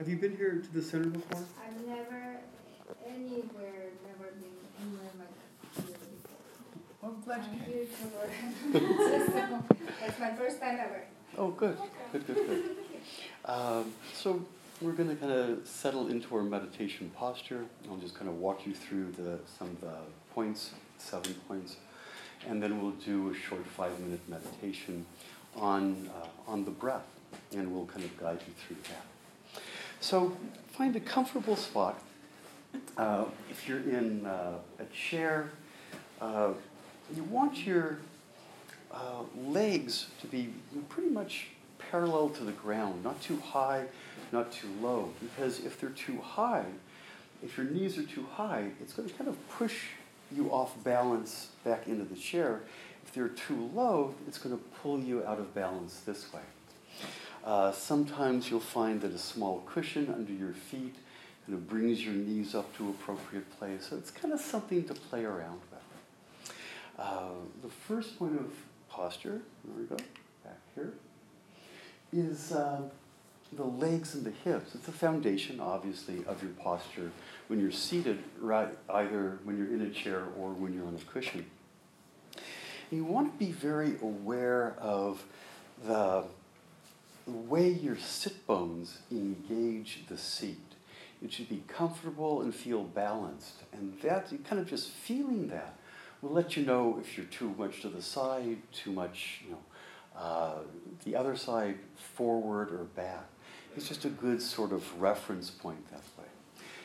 Have you been here to the center before? I've never anywhere, never been anywhere like here before. Oh, I'm glad I'm you came. here to learn. That's my first time ever. Oh, good, good, good, good. Um, so we're going to kind of settle into our meditation posture. I'll just kind of walk you through the, some of the points, seven points, and then we'll do a short five-minute meditation on uh, on the breath, and we'll kind of guide you through that. So find a comfortable spot. Uh, if you're in uh, a chair, uh, you want your uh, legs to be pretty much parallel to the ground, not too high, not too low. Because if they're too high, if your knees are too high, it's going to kind of push you off balance back into the chair. If they're too low, it's going to pull you out of balance this way. Uh, sometimes you'll find that a small cushion under your feet kind of brings your knees up to appropriate place. So it's kind of something to play around with. Uh, the first point of posture, there we go, back here, is uh, the legs and the hips. It's the foundation, obviously, of your posture when you're seated, right, either when you're in a chair or when you're on a cushion. You want to be very aware of the way your sit bones engage the seat. It should be comfortable and feel balanced. And that, kind of just feeling that, will let you know if you're too much to the side, too much, you know, uh, the other side, forward or back. It's just a good sort of reference point that way.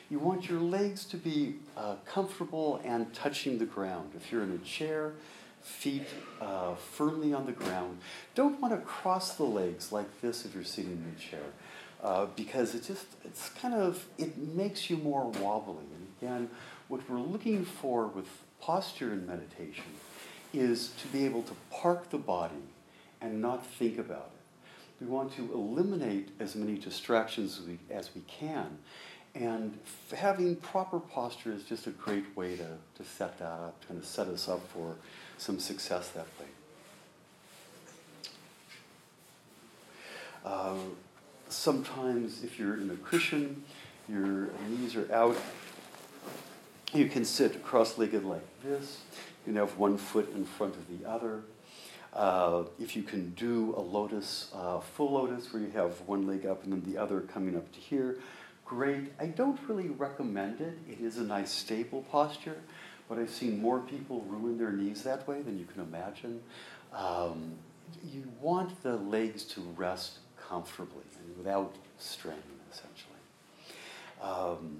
You want your legs to be uh, comfortable and touching the ground. If you're in a chair, feet uh, firmly on the ground. Don't want to cross the legs like this if you're sitting in a chair. Uh, because it just it's kind of it makes you more wobbly and again what we're looking for with posture in meditation is to be able to park the body and not think about it. We want to eliminate as many distractions as we, as we can. And having proper posture is just a great way to, to set that up, kind of set us up for some success that way. Uh, sometimes, if you're in a cushion, your knees are out, you can sit cross legged like this. You can have one foot in front of the other. Uh, if you can do a lotus, uh, full lotus, where you have one leg up and then the other coming up to here, great. I don't really recommend it. It is a nice stable posture, but I've seen more people ruin their knees that way than you can imagine. Um, you want the legs to rest comfortably and without strain, essentially. Um,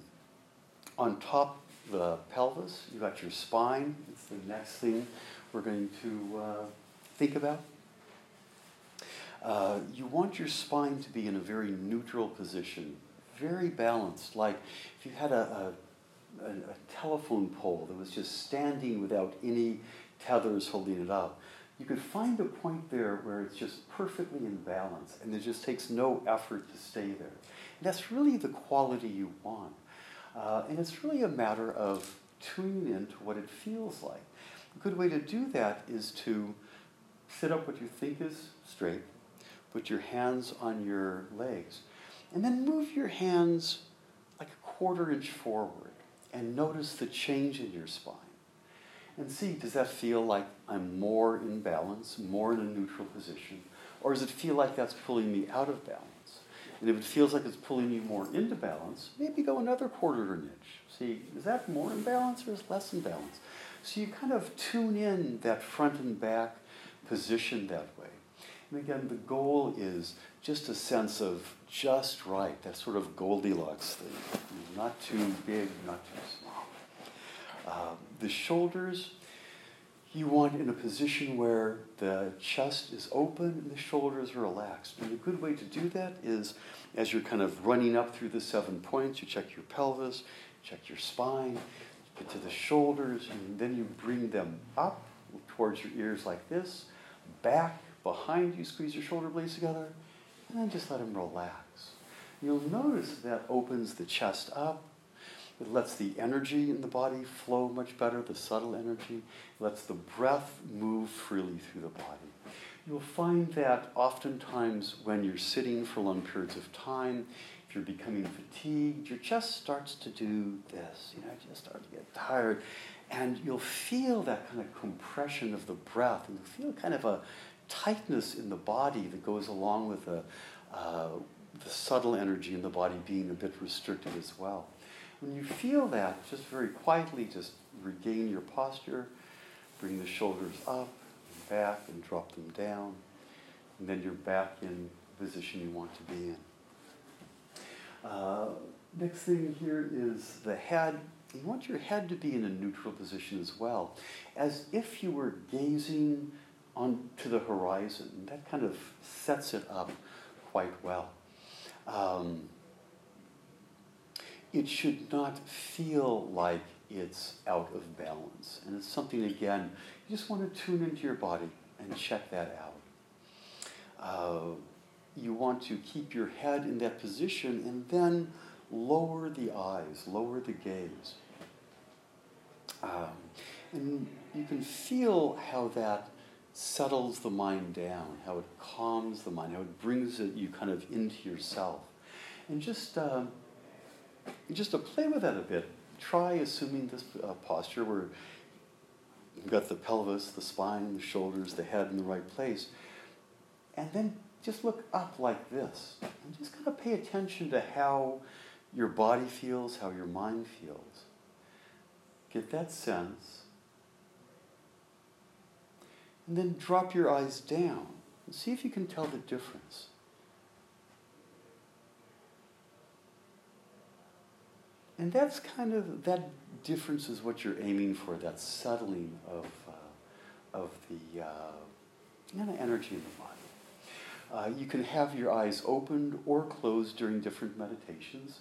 on top the pelvis, you've got your spine. It's the next thing we're going to uh, think about. Uh, you want your spine to be in a very neutral position, very balanced. Like if you had a, a, a, a telephone pole that was just standing without any tethers holding it up, you could find a point there where it's just perfectly in balance and it just takes no effort to stay there. And that's really the quality you want. Uh, and it's really a matter of tuning into what it feels like. A good way to do that is to sit up what you think is straight, put your hands on your legs, and then move your hands like a quarter inch forward and notice the change in your spine. And see, does that feel like I'm more in balance, more in a neutral position? Or does it feel like that's pulling me out of balance? And if it feels like it's pulling you more into balance, maybe go another quarter of an inch. See, is that more in balance or is less in balance? So you kind of tune in that front and back position that way. And again, the goal is just a sense of just right, that sort of Goldilocks thing. Not too big, not too small. Uh, the shoulders, you want in a position where the chest is open and the shoulders are relaxed. And a good way to do that is as you're kind of running up through the seven points, you check your pelvis, check your spine, get to the shoulders, and then you bring them up towards your ears like this, back behind you, squeeze your shoulder blades together, and then just let them relax. You'll notice that opens the chest up, it lets the energy in the body flow much better, the subtle energy. It lets the breath move freely through the body. You'll find that oftentimes when you're sitting for long periods of time, if you're becoming fatigued, your chest starts to do this. You know, you just start to get tired. And you'll feel that kind of compression of the breath, and you feel kind of a tightness in the body that goes along with the, uh, the subtle energy in the body being a bit restricted as well. When you feel that, just very quietly, just regain your posture, bring the shoulders up and back and drop them down, and then you're back in the position you want to be in. Uh, next thing here is the head. You want your head to be in a neutral position as well, as if you were gazing on to the horizon. That kind of sets it up quite well. Um, it should not feel like it's out of balance. And it's something, again, you just want to tune into your body and check that out. Uh, you want to keep your head in that position and then lower the eyes, lower the gaze. Um, and you can feel how that settles the mind down, how it calms the mind, how it brings it, you kind of into yourself. And just, uh, just to play with that a bit, try assuming this uh, posture where you've got the pelvis, the spine, the shoulders, the head in the right place. And then just look up like this. And just kind of pay attention to how your body feels, how your mind feels. Get that sense and then drop your eyes down and see if you can tell the difference. And that's kind of, that difference is what you're aiming for, that settling of, uh, of the uh, kind of energy in the body. Uh, you can have your eyes opened or closed during different meditations.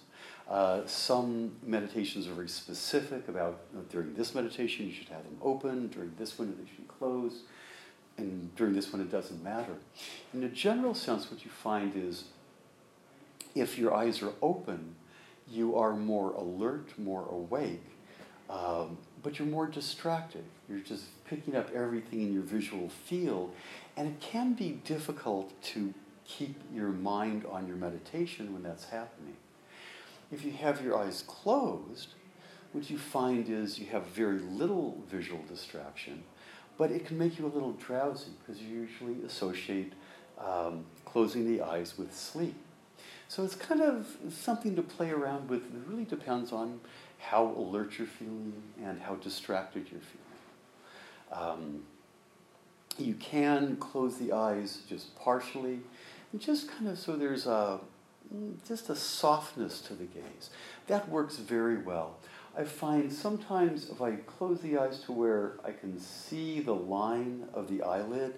Uh, some meditations are very specific about know, during this meditation you should have them open, during this one they should be closed and during this one it doesn't matter. In a general sense, what you find is if your eyes are open, you are more alert, more awake, um, but you're more distracted. You're just picking up everything in your visual field, and it can be difficult to keep your mind on your meditation when that's happening. If you have your eyes closed, what you find is you have very little visual distraction but it can make you a little drowsy because you usually associate um, closing the eyes with sleep. So it's kind of something to play around with. It really depends on how alert you're feeling and how distracted you're feeling. Um, you can close the eyes just partially, just kind of so there's a just a softness to the gaze. That works very well. I find sometimes if I close the eyes to where I can see the line of the eyelid,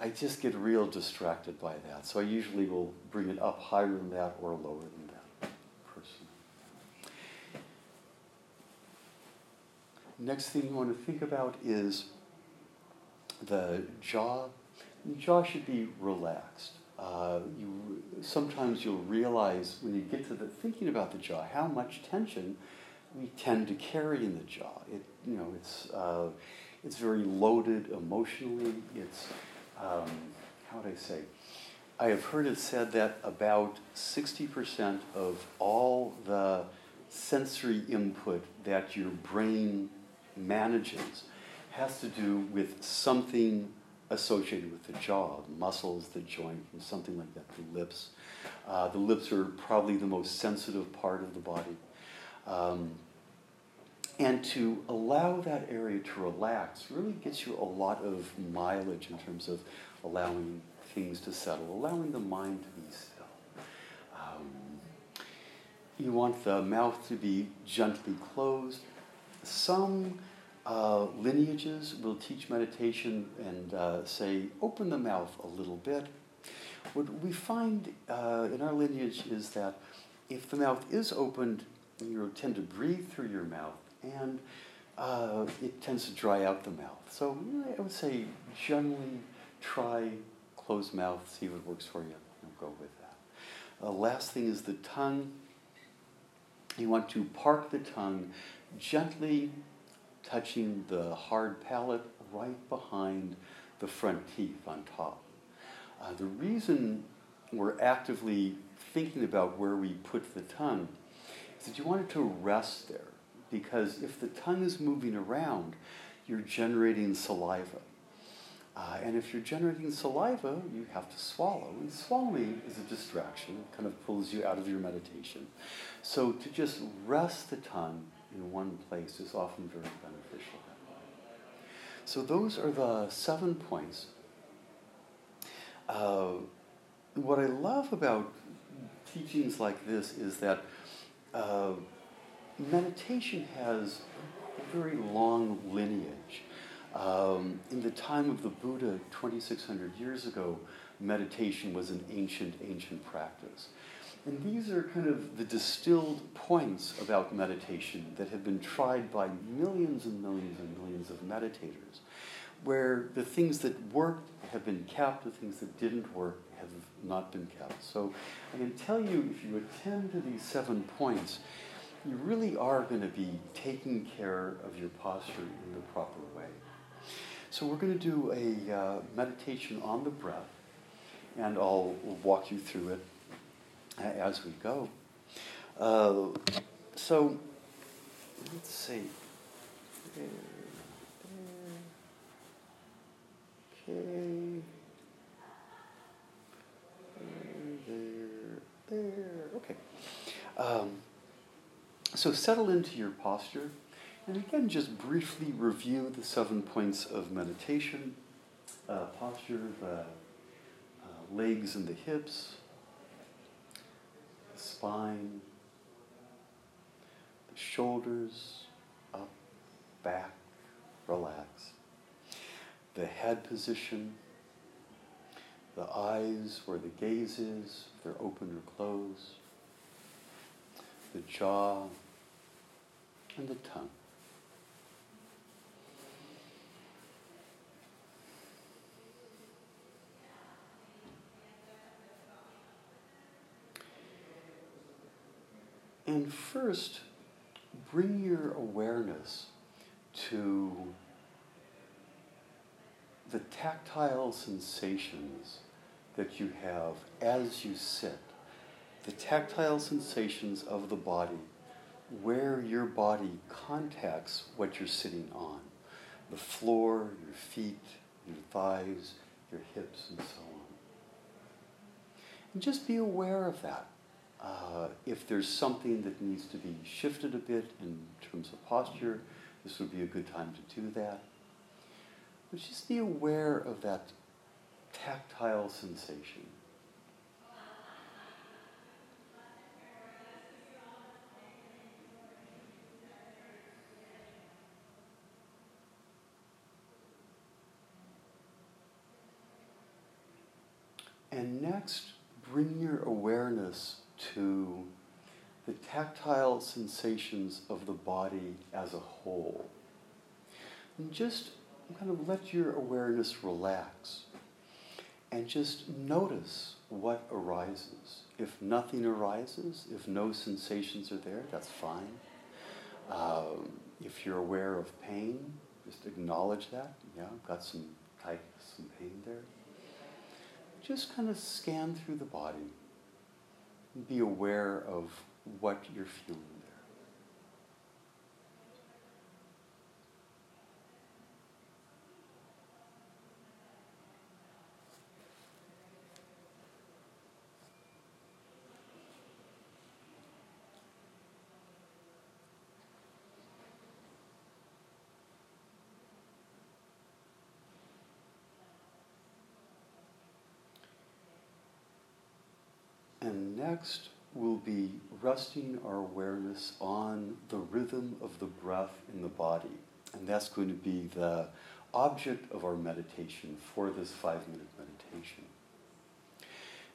I just get real distracted by that. So I usually will bring it up higher than that or lower than that, personally. Next thing you want to think about is the jaw. The jaw should be relaxed. Uh, you sometimes you'll realize when you get to the thinking about the jaw how much tension we tend to carry in the jaw. It, you know, it's, uh, it's very loaded emotionally. It's, um, how would I say? I have heard it said that about 60% of all the sensory input that your brain manages has to do with something associated with the jaw, the muscles, the joint, and something like that, the lips. Uh, the lips are probably the most sensitive part of the body. Um, and to allow that area to relax really gets you a lot of mileage in terms of allowing things to settle, allowing the mind to be still. Um, you want the mouth to be gently closed. Some uh, lineages will teach meditation and uh, say, open the mouth a little bit. What we find uh, in our lineage is that if the mouth is opened, you tend to breathe through your mouth, and uh, it tends to dry out the mouth. So I would say generally try closed mouth, see what works for you, and go with that. Uh, last thing is the tongue. You want to park the tongue gently touching the hard palate right behind the front teeth on top. Uh, the reason we're actively thinking about where we put the tongue that you want it to rest there. Because if the tongue is moving around, you're generating saliva. Uh, and if you're generating saliva, you have to swallow. And swallowing is a distraction, kind of pulls you out of your meditation. So to just rest the tongue in one place is often very beneficial. So those are the seven points. Uh, what I love about teachings like this is that uh, meditation has a very long lineage. Um, in the time of the Buddha, 2,600 years ago, meditation was an ancient, ancient practice. And these are kind of the distilled points about meditation that have been tried by millions and millions and millions of meditators, where the things that worked have been kept, the things that didn't work have not been kept. So I can tell you, if you attend to these seven points, you really are going to be taking care of your posture in the proper way. So we're going to do a uh, meditation on the breath, and I'll walk you through it as we go. Uh, so let's see. Okay. There. Okay. Um, so settle into your posture. And again, just briefly review the seven points of meditation uh, posture, the uh, legs and the hips, the spine, the shoulders, up, back, relax. The head position, the eyes where the gaze is, they're open or closed, the jaw, and the tongue. And first, bring your awareness to the tactile sensations that you have as you sit, the tactile sensations of the body, where your body contacts what you're sitting on the floor, your feet, your thighs, your hips, and so on. And just be aware of that. Uh, if there's something that needs to be shifted a bit in terms of posture, this would be a good time to do that. But just be aware of that tactile sensation. And next, bring your awareness to the tactile sensations of the body as a whole. And just kind of let your awareness relax and just notice what arises. If nothing arises, if no sensations are there, that's fine. Um, if you're aware of pain, just acknowledge that. Yeah, I've got some tightness, some pain there. Just kind of scan through the body be aware of what you're feeling there. And next, we'll be resting our awareness on the rhythm of the breath in the body. And that's going to be the object of our meditation for this five minute meditation.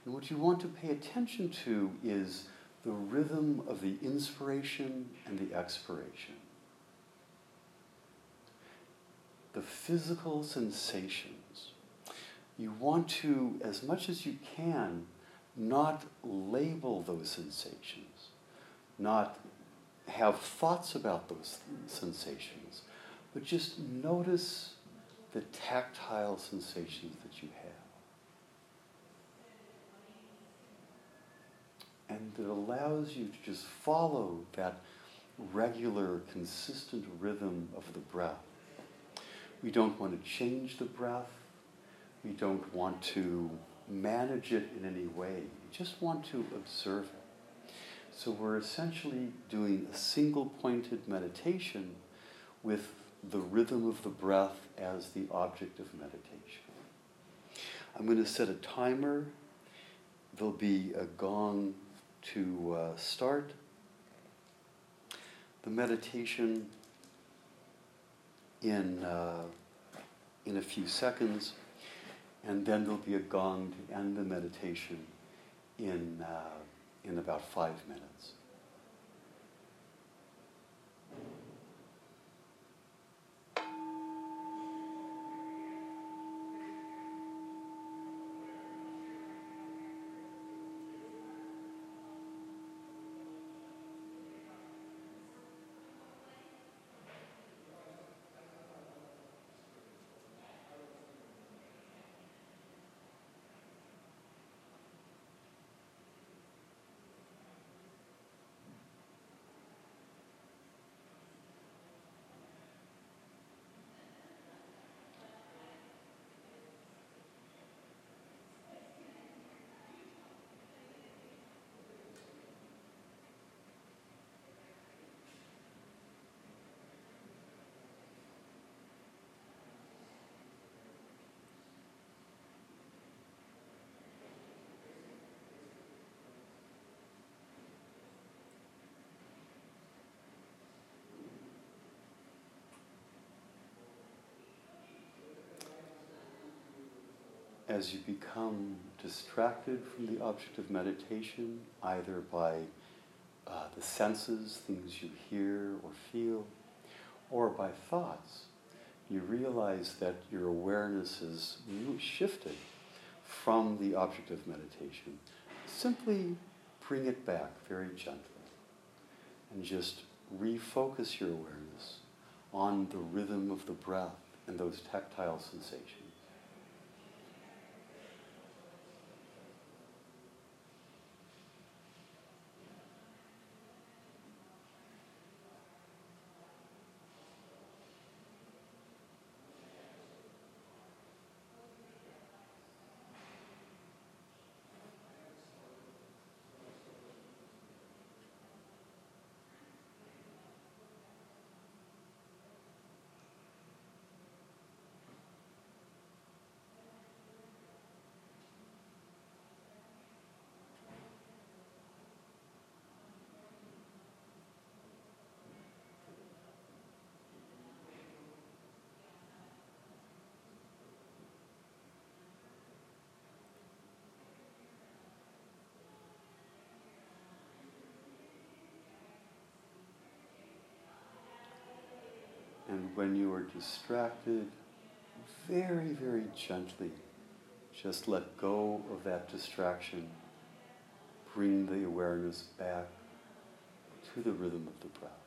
And what you want to pay attention to is the rhythm of the inspiration and the expiration. The physical sensations. You want to, as much as you can, not label those sensations, not have thoughts about those sensations, but just notice the tactile sensations that you have. and that allows you to just follow that regular, consistent rhythm of the breath. We don't want to change the breath. We don't want to manage it in any way. We just want to observe it. So we're essentially doing a single pointed meditation with the rhythm of the breath as the object of meditation. I'm going to set a timer. There'll be a gong to uh, start the meditation in, uh, in a few seconds, and then there'll be a gong to end the meditation in, uh, in about five minutes. As you become distracted from the object of meditation, either by uh, the senses, things you hear or feel, or by thoughts, you realize that your awareness is shifted from the object of meditation. Simply bring it back very gently and just refocus your awareness on the rhythm of the breath and those tactile sensations. And when you are distracted, very, very gently, just let go of that distraction. Bring the awareness back to the rhythm of the breath.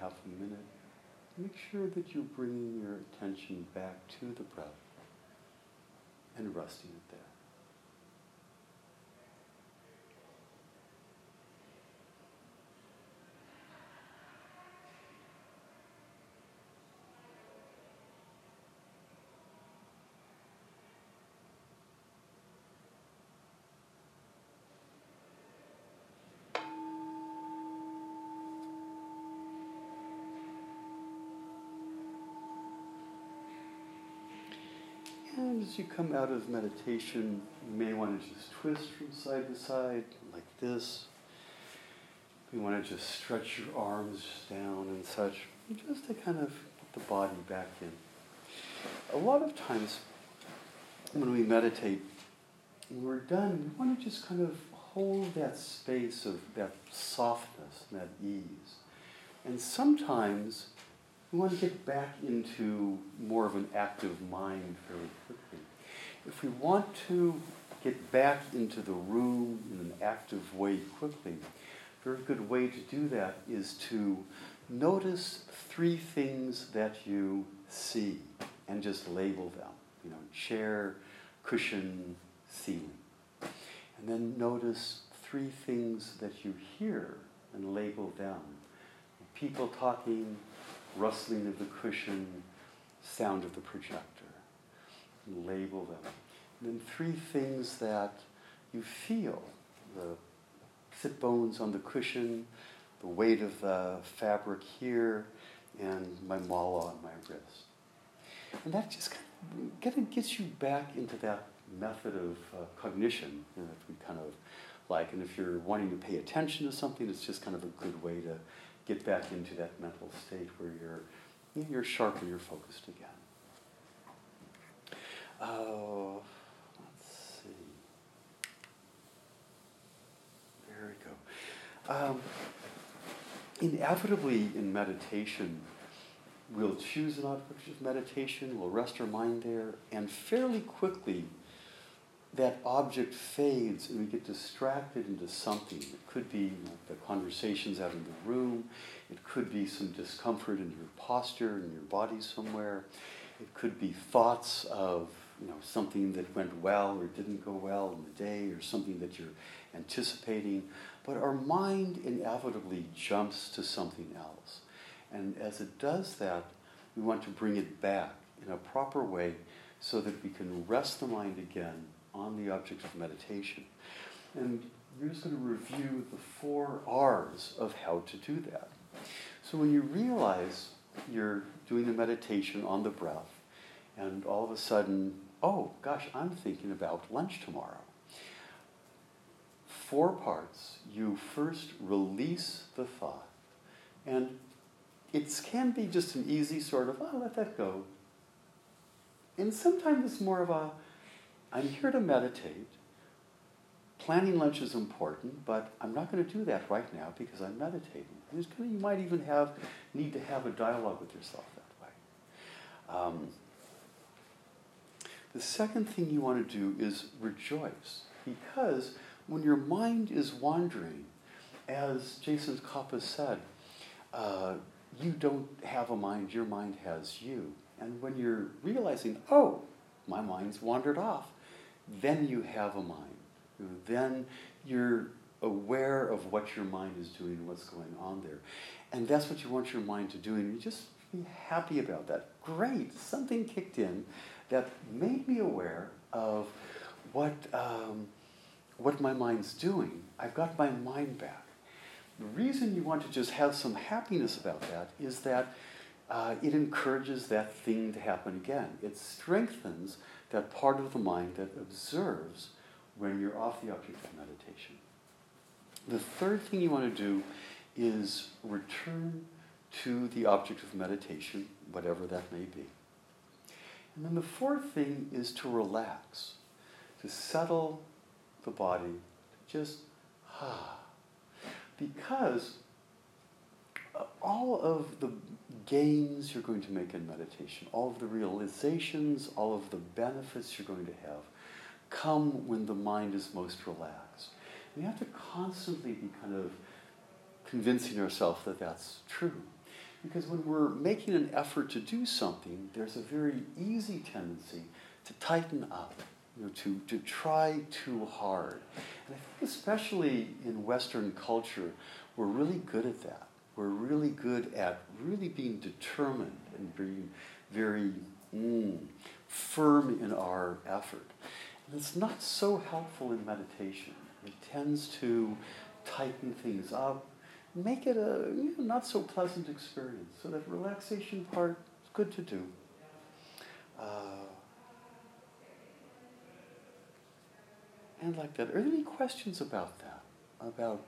Half a minute, make sure that you're bringing your attention back to the breath and resting it there. And as you come out of meditation, you may want to just twist from side to side like this. You want to just stretch your arms down and such, just to kind of get the body back in. A lot of times when we meditate, when we're done, we want to just kind of hold that space of that softness, that ease. And sometimes we want to get back into more of an active mind very quickly. If we want to get back into the room in an active way quickly, a very good way to do that is to notice three things that you see and just label them. You know, chair, cushion, ceiling. And then notice three things that you hear and label them. People talking, rustling of the cushion, sound of the projector. Label them. And then three things that you feel the sit bones on the cushion, the weight of the fabric here, and my mala on my wrist. And that just kind of, gets you back into that method of uh, cognition you know, that we kind of like. And if you're wanting to pay attention to something, it's just kind of a good way to get back into that mental state where you're, you're sharp and you're focused again. Oh, let's see. There we go. Um, inevitably in meditation, we'll choose an object of meditation, we'll rest our mind there, and fairly quickly that object fades and we get distracted into something. It could be you know, the conversations out in the room, it could be some discomfort in your posture, in your body somewhere, it could be thoughts of you know, something that went well or didn't go well in the day or something that you're anticipating. But our mind inevitably jumps to something else. And as it does that, we want to bring it back in a proper way so that we can rest the mind again on the object of meditation. And we're just going to review the four R's of how to do that. So when you realize you're doing a meditation on the breath, and all of a sudden, oh gosh, I'm thinking about lunch tomorrow. Four parts. You first release the thought, and it can be just an easy sort of, oh, let that go. And sometimes it's more of a, I'm here to meditate. Planning lunch is important, but I'm not going to do that right now because I'm meditating. And you might even have need to have a dialogue with yourself that way. Um, the second thing you want to do is rejoice, because when your mind is wandering, as Jason Kappa said, uh, you don't have a mind, your mind has you. And when you're realizing, oh, my mind's wandered off, then you have a mind. Then you're aware of what your mind is doing, what's going on there. And that's what you want your mind to do, and you just be happy about that. Great, something kicked in that made me aware of what, um, what my mind's doing. I've got my mind back. The reason you want to just have some happiness about that is that uh, it encourages that thing to happen again. It strengthens that part of the mind that observes when you're off the object of meditation. The third thing you want to do is return to the object of meditation, whatever that may be. And then the fourth thing is to relax, to settle the body, to just ah. Because all of the gains you're going to make in meditation, all of the realizations, all of the benefits you're going to have, come when the mind is most relaxed. And you have to constantly be kind of convincing yourself that that's true. Because when we're making an effort to do something, there's a very easy tendency to tighten up, you know, to, to try too hard. And I think especially in Western culture, we're really good at that. We're really good at really being determined and being very mm, firm in our effort. And it's not so helpful in meditation. It tends to tighten things up, make it a you know, not so pleasant experience. So that relaxation part is good to do. Uh, and like that. Are there any questions about that? About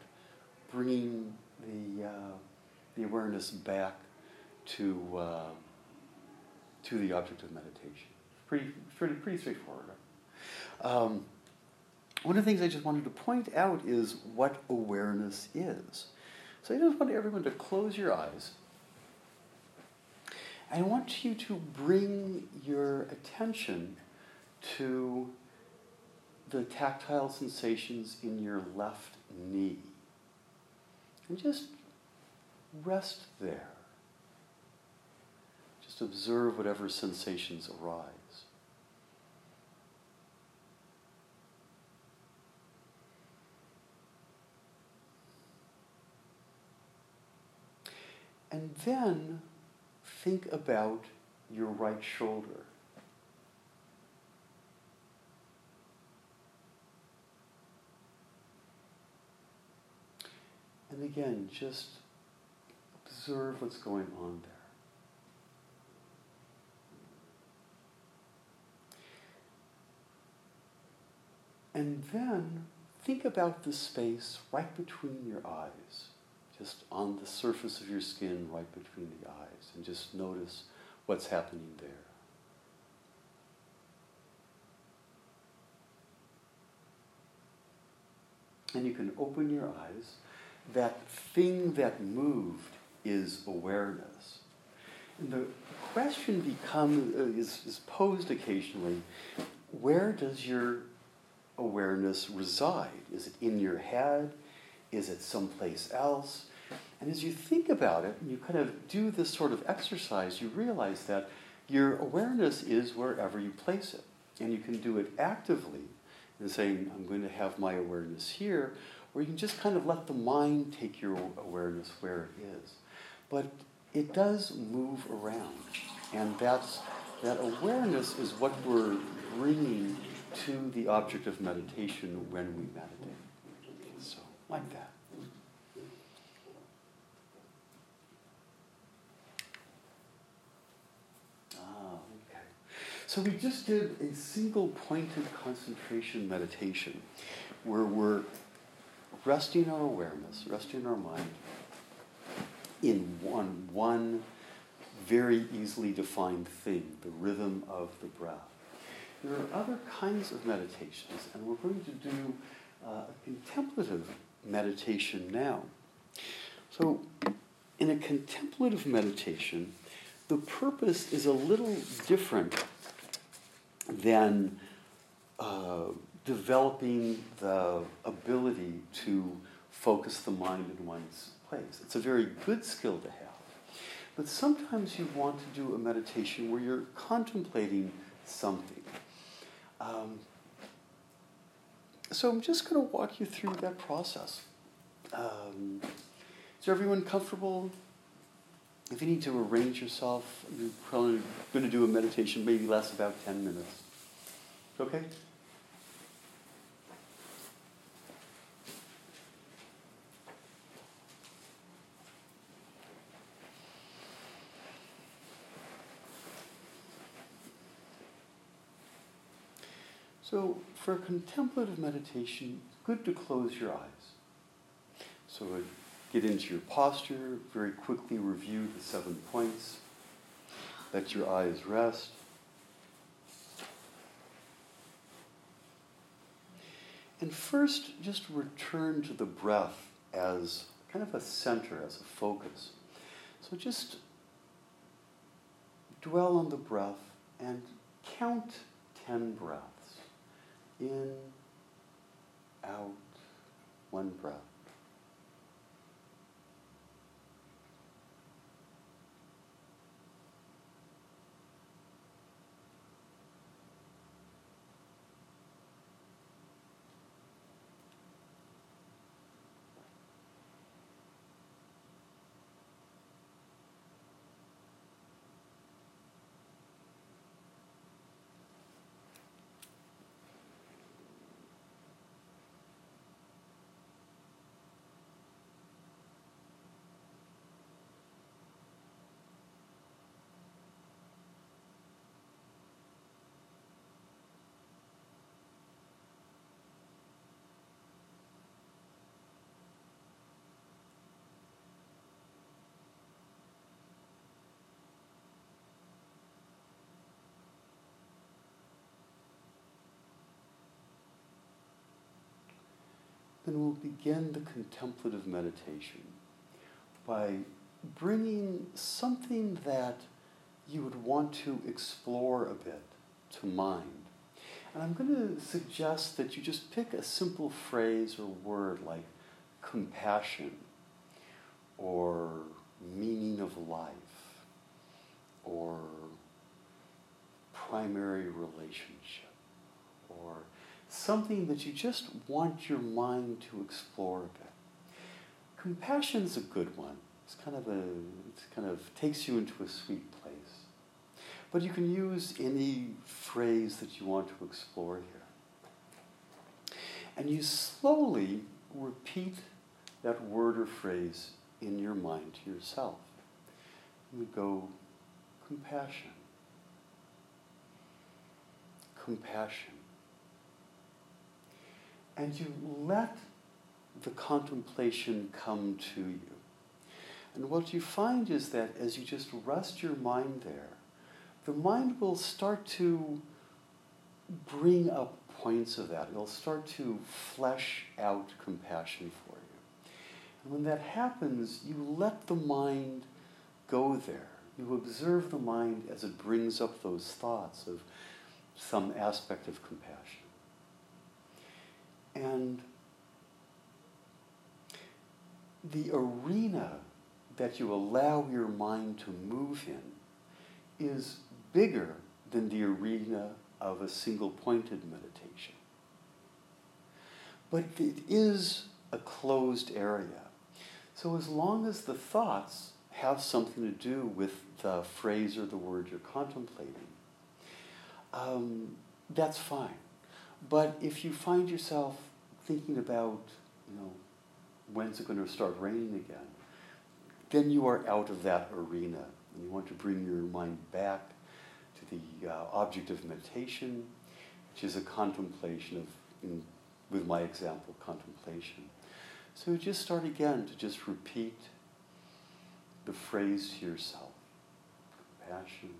bringing the uh, the awareness back to uh, to the object of meditation. Pretty pretty pretty straightforward. Um, one of the things I just wanted to point out is what awareness is. So I just want everyone to close your eyes. I want you to bring your attention to the tactile sensations in your left knee. And just rest there. Just observe whatever sensations arise. And then think about your right shoulder. And again, just observe what's going on there. And then think about the space right between your eyes, just on the surface of your skin, right between the eyes, and just notice what's happening there. And you can open your eyes. That thing that moved is awareness. And the question becomes uh, is, is posed occasionally where does your awareness reside? Is it in your head? Is it someplace else? And as you think about it, and you kind of do this sort of exercise, you realize that your awareness is wherever you place it. And you can do it actively in saying, I'm going to have my awareness here, or you can just kind of let the mind take your awareness where it is. But it does move around. And that's, that awareness is what we're bringing to the object of meditation when we meditate. So, like that. Ah. So we just did a single pointed concentration meditation where we're resting our awareness, resting our mind in one, one very easily defined thing, the rhythm of the breath. There are other kinds of meditations, and we're going to do uh, a contemplative meditation now. So, in a contemplative meditation, the purpose is a little different than uh, developing the ability to focus the mind in one's place. It's a very good skill to have. But sometimes you want to do a meditation where you're contemplating something. Um, so I'm just going to walk you through that process. Um, is everyone comfortable? If you need to arrange yourself, you're probably going to do a meditation, maybe last about 10 minutes. Okay? So, for contemplative meditation, good to close your eyes. So, get into your posture, very quickly review the seven points. Let your eyes rest. And first, just return to the breath as kind of a center, as a focus. So just dwell on the breath and count 10 breaths in, out, one breath. Then we'll begin the contemplative meditation by bringing something that you would want to explore a bit to mind. And I'm going to suggest that you just pick a simple phrase or word like compassion or meaning of life or primary relationship something that you just want your mind to explore a bit. Compassion's a good one. It's kind of a it kind of takes you into a sweet place. But you can use any phrase that you want to explore here. And you slowly repeat that word or phrase in your mind to yourself. You go compassion. Compassion. And you let the contemplation come to you. And what you find is that as you just rest your mind there, the mind will start to bring up points of that. It'll start to flesh out compassion for you. And when that happens, you let the mind go there. You observe the mind as it brings up those thoughts of some aspect of compassion. And the arena that you allow your mind to move in is bigger than the arena of a single pointed meditation. But it is a closed area. So as long as the thoughts have something to do with the phrase or the word you're contemplating, um, that's fine. But if you find yourself thinking about, you know, when's it going to start raining again, then you are out of that arena. And you want to bring your mind back to the uh, object of meditation, which is a contemplation of, in, with my example, contemplation. So just start again to just repeat the phrase to yourself compassion,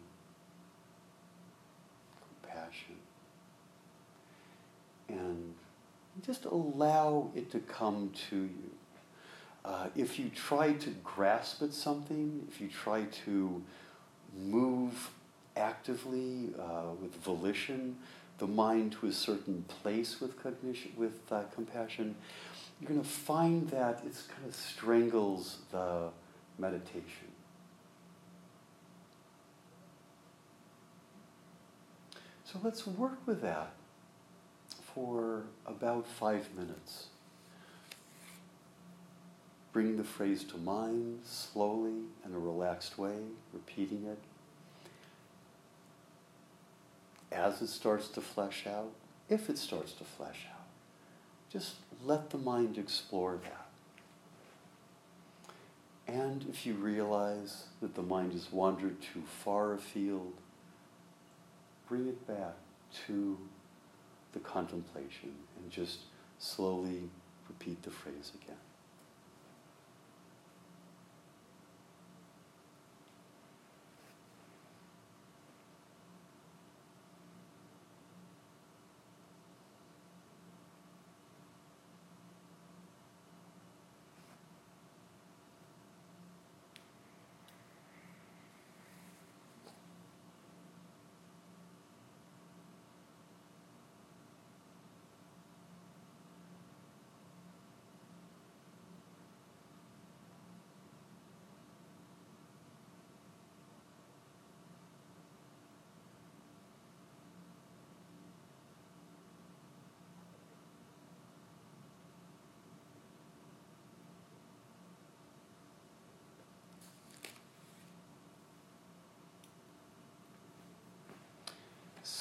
compassion. And just allow it to come to you. Uh, if you try to grasp at something, if you try to move actively uh, with volition the mind to a certain place with cognition, with uh, compassion, you're going to find that it kind of strangles the meditation. So let's work with that for about five minutes. Bring the phrase to mind slowly in a relaxed way, repeating it. As it starts to flesh out, if it starts to flesh out, just let the mind explore that. And if you realize that the mind has wandered too far afield, bring it back to the contemplation and just slowly repeat the phrase again.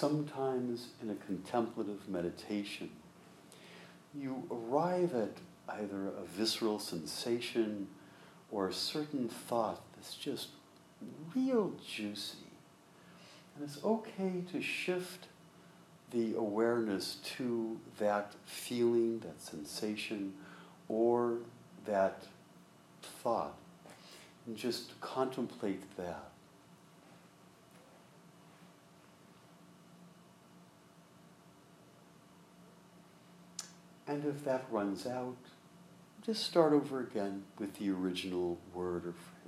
Sometimes in a contemplative meditation, you arrive at either a visceral sensation or a certain thought that's just real juicy. And it's okay to shift the awareness to that feeling, that sensation, or that thought, and just contemplate that. And if that runs out, just start over again with the original word or phrase.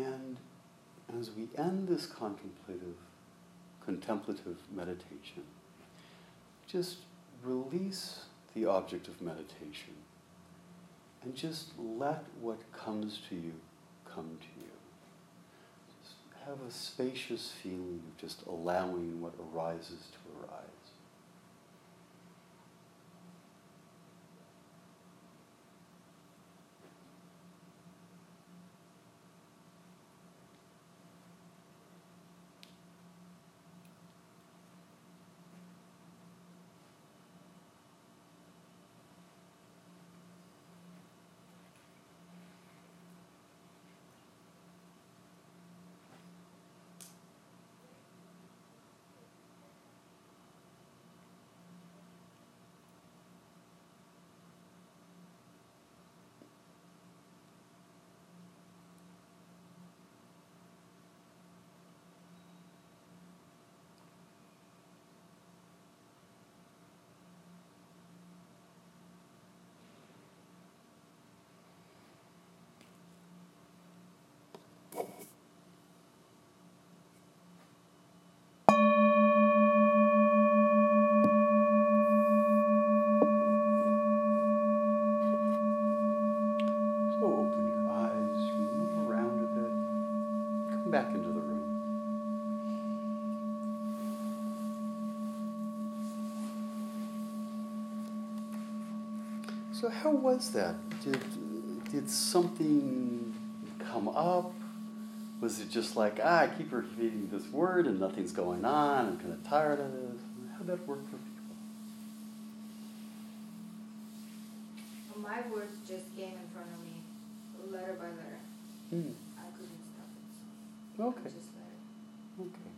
And as we end this contemplative, contemplative meditation, just release the object of meditation and just let what comes to you come to you. Just have a spacious feeling of just allowing what arises to arise. So open your eyes, you can move around a bit, come back into the room. So how was that? Did did something come up? Was it just like ah, I keep repeating this word and nothing's going on? I'm kind of tired of this. How'd that work for people? My words just came in front of me, letter by letter. Hmm. I couldn't stop it. Okay. it. Okay.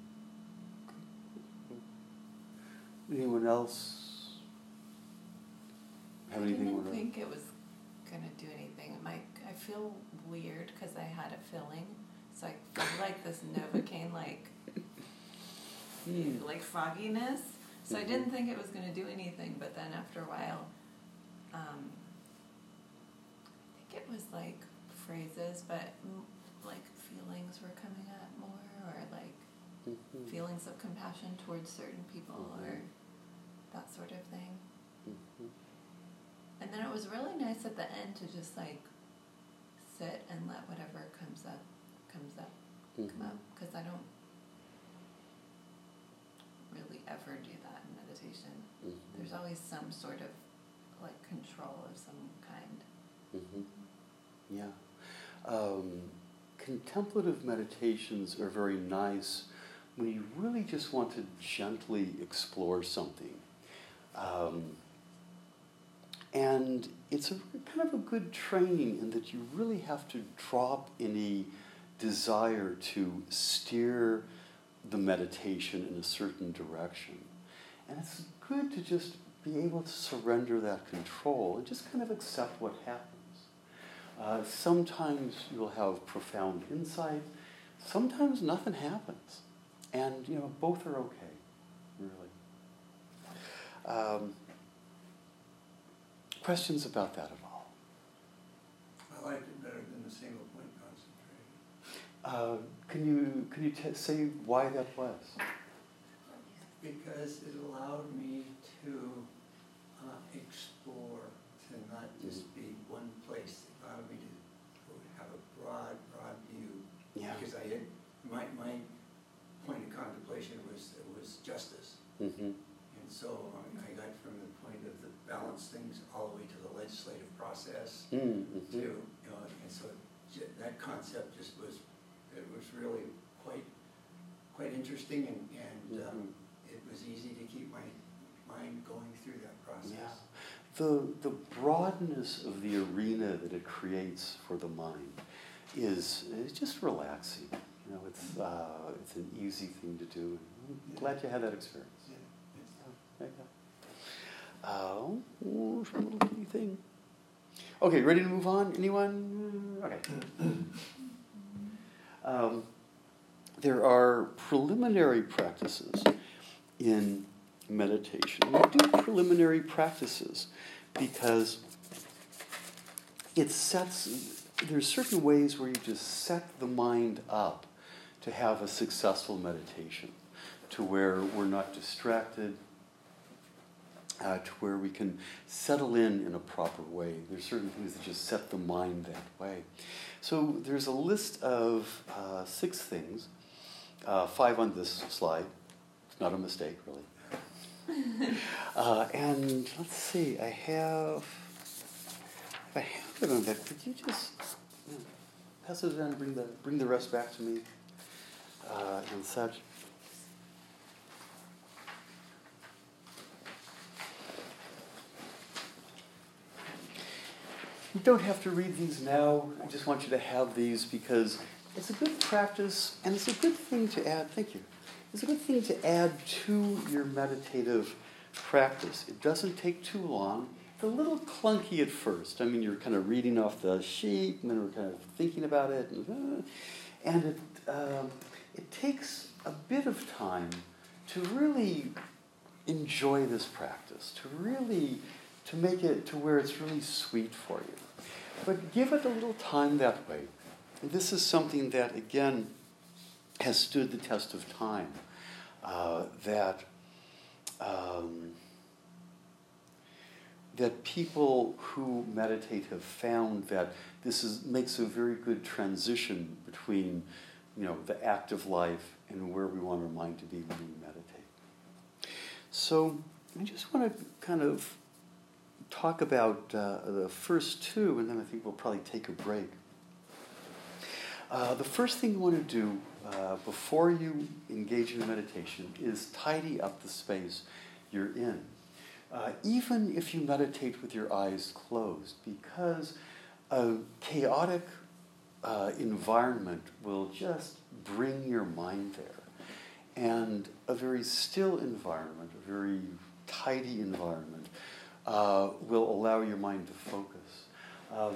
Anyone else have I anything? didn't wanna- think it was gonna do anything. My, I feel weird because I had a filling, so I feel like this Novocaine like Mm. like fogginess. So I didn't think it was to do anything, but then after a while, um, I think it was like phrases, but like feelings were coming up more, or like Mhm. feelings of compassion towards certain people, or Mhm. that sort of thing. And then it was really nice at the end to just like sit and let whatever comes up comes up come Mhm. up because I don't really ever do that in meditation. Mhm. There's always some sort of like control of some kind. Mhm. Yeah. Um, contemplative meditations are very nice when you really just want to gently explore something. Um, and it's a kind of a good training in that you really have to drop any desire to steer the meditation in a certain direction. And it's good to just be able to surrender that control and just kind of accept what happens. Uh, sometimes you'll have profound insight, sometimes nothing happens. And, you know, both are okay, really. Um, questions about that at all? I liked it better than the single point concentration Uh, can you, can you t- say why that was? because it allowed me to uh, explore, to not just be one place. It allowed me to have a broad, broad view. Yeah. Because I had, my, my point of contemplation was, was justice. Mm-hmm. And so I I got from the point of the balance things all the way to the legislative process. Mm-hmm. too, you know, and so that concept just was, it was really quite, quite interesting and, and um, Mhm. it was easy to keep my mind going through that process. Yeah. The, the broadness of the arena that it creates for the mind is it's just relaxing. You know, it's, uh, it's an easy thing to do. I'm glad you had that experience. Yeah, There you. Oh, some little thing. Okay, ready to move on? Anyone? Okay. Um, there are preliminary practices in meditation. We do preliminary practices because it sets, there's certain ways where you just set the mind up to have a successful meditation, to where we're not distracted, uh, to where we can settle in in a proper way. There's certain things that just set the mind that way. So there's a list of uh, six things, uh, five on this slide. It's not a mistake, really. uh, and let's see, I have, if I have it on that, could you just yeah, pass it around and bring the, bring the rest back to me uh, and such? You don't have to read these now. I just want you to have these because it's a good practice and it's a good thing to add. Thank you. It's a good thing to add to your meditative practice. It doesn't take too long. It's a little clunky at first. I mean, you're kind of reading off the sheet and then we're kind of thinking about it. And, uh, and it, um, it takes a bit of time to really enjoy this practice, to really to make it to where it's really sweet for you. But give it a little time that way. And this is something that, again, has stood the test of time. Uh, that um, that people who meditate have found that this is makes a very good transition between, you know, the active life and where we want our mind to be when we meditate. So I just want to kind of talk about uh, the first two, and then I think we'll probably take a break. Uh, the first thing you want to do uh, before you engage in meditation is tidy up the space you're in. Uh, even if you meditate with your eyes closed, because a chaotic uh, environment will just bring your mind there. And a very still environment, a very tidy environment, uh, will allow your mind to focus. Um,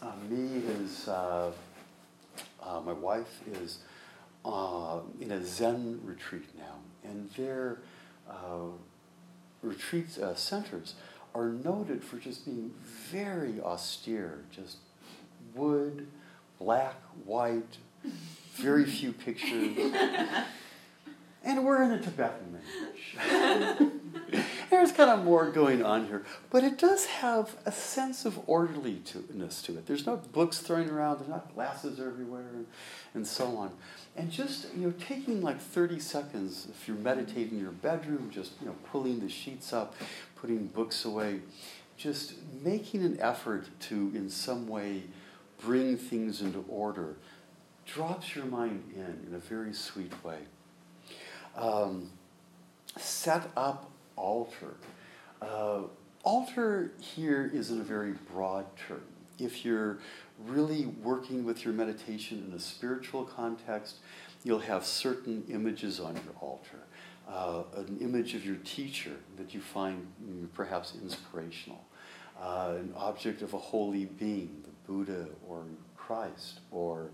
uh, me is, uh, uh, my wife is uh, in a Zen retreat now, and their uh, retreat uh, centers are noted for just being very austere, just wood, black, white, very few pictures. and we're in a Tibetan language. There's kind of more going on here, but it does have a sense of orderliness to it. There's no books thrown around, there's not glasses everywhere, and so on. And just you know, taking like 30 seconds if you're meditating in your bedroom, just you know, pulling the sheets up, putting books away, just making an effort to, in some way, bring things into order, drops your mind in in a very sweet way. Um, set up altar. Uh, altar here is in a very broad term. If you're really working with your meditation in a spiritual context, you'll have certain images on your altar. Uh, an image of your teacher that you find mm, perhaps inspirational, uh, an object of a holy being, the Buddha or Christ, or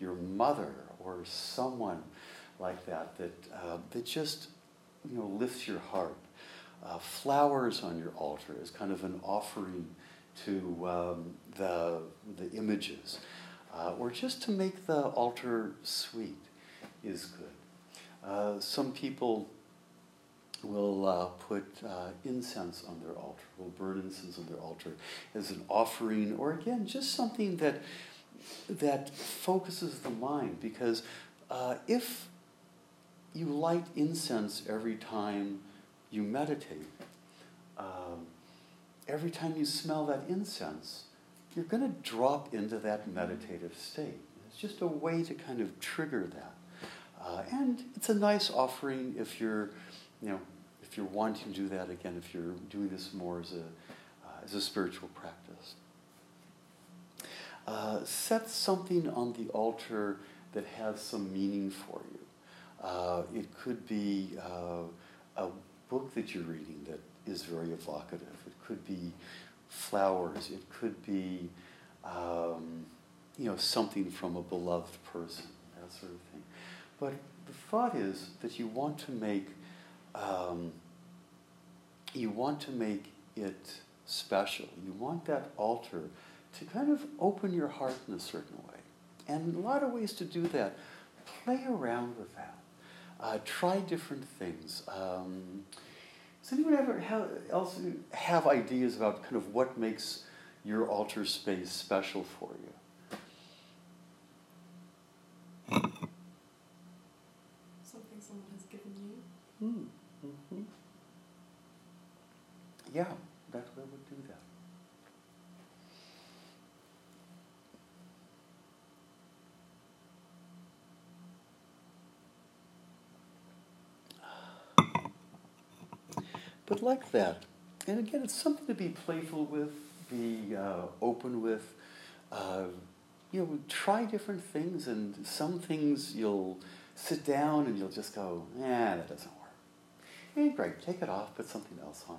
your mother, or someone like that that, uh, that just you know, lifts your heart. Uh, flowers on your altar as kind of an offering to um, the, the images, uh, or just to make the altar sweet is good. Uh, some people will uh, put uh, incense on their altar, will burn incense on their altar as an offering, or again, just something that, that focuses the mind, because uh, if you light incense every time you meditate, um, every time you smell that incense, you're going to drop into that meditative state. It's just a way to kind of trigger that. Uh, and it's a nice offering if you're, you know, if you're wanting to do that again, if you're doing this more as a, uh, as a spiritual practice. Uh, set something on the altar that has some meaning for you. Uh, it could be uh, a book that you're reading that is very evocative. It could be flowers. It could be, um, you know, something from a beloved person, that sort of thing. But the thought is that you want to make, um, you want to make it special. You want that altar to kind of open your heart in a certain way. And a lot of ways to do that. Play around with that. Uh, try different things. Um, does anyone ever have, else have ideas about kind of what makes your altar space special for you? Something someone has given you. Hmm. Mm-hmm. Yeah, that would do that. But like that, and again, it's something to be playful with, be uh, open with. Uh, you know, try different things, and some things you'll sit down and you'll just go, "Yeah, that doesn't work." Hey, great, take it off, put something else on,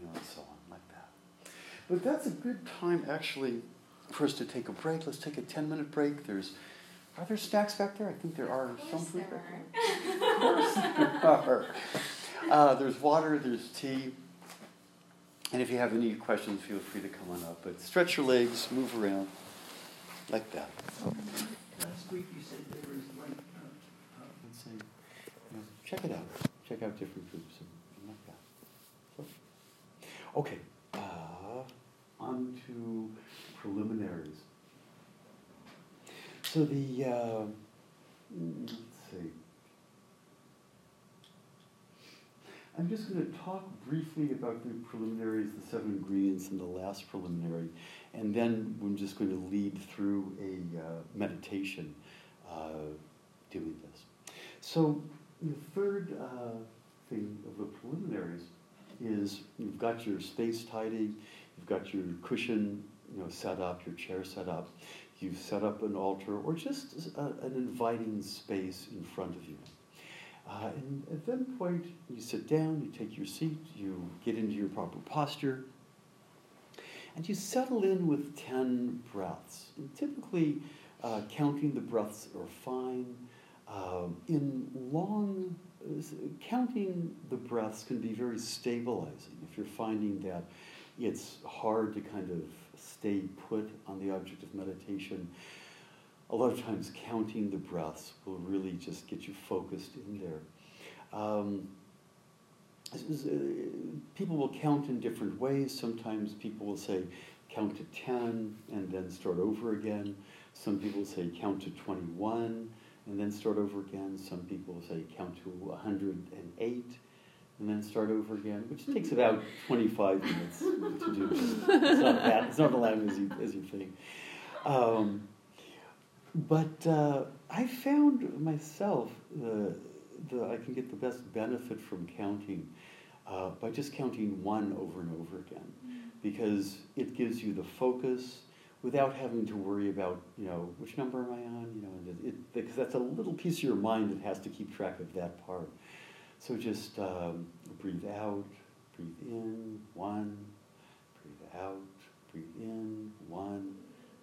you know, and so on, like that. But that's a good time, actually, for us to take a break. Let's take a 10 minute break. There's, are there snacks back there? I think there are some food back there. Of course there are. Uh, there's water, there's tea. And if you have any questions, feel free to come on up. But stretch your legs, move around, like that. Last week you said there was one, uh, uh, Let's see. Yeah, Check it out. Check out different groups and like that. So, okay. Uh, on to preliminaries. So the uh, mm, let's see. I'm just going to talk briefly about the preliminaries, the seven ingredients, and the last preliminary, and then I'm just going to lead through a uh, meditation uh, doing this. So the third uh, thing of the preliminaries is you've got your space tidy, you've got your cushion, you know, set up, your chair set up, you've set up an altar or just a, an inviting space in front of you. Uh, and at that point, you sit down, you take your seat, you get into your proper posture, and you settle in with 10 breaths. And typically, uh, counting the breaths are fine. Um, in long, counting the breaths can be very stabilizing. If you're finding that it's hard to kind of stay put on the object of meditation, a lot of times counting the breaths will really just get you focused in there. Um, uh, people will count in different ways. Sometimes people will say, count to 10 and then start over again. Some people say, count to 21 and then start over again. Some people say, count to 108 and then start over again, which takes about 25 minutes to do. It's not that, it's not as long as you, as you think. Um, but uh, I found myself uh, the, I can get the best benefit from counting uh, by just counting one over and over again, because it gives you the focus without having to worry about you know which number am I on, you know, it, it, because that's a little piece of your mind that has to keep track of that part. So just um, breathe out, breathe in, one, breathe out, breathe in, one.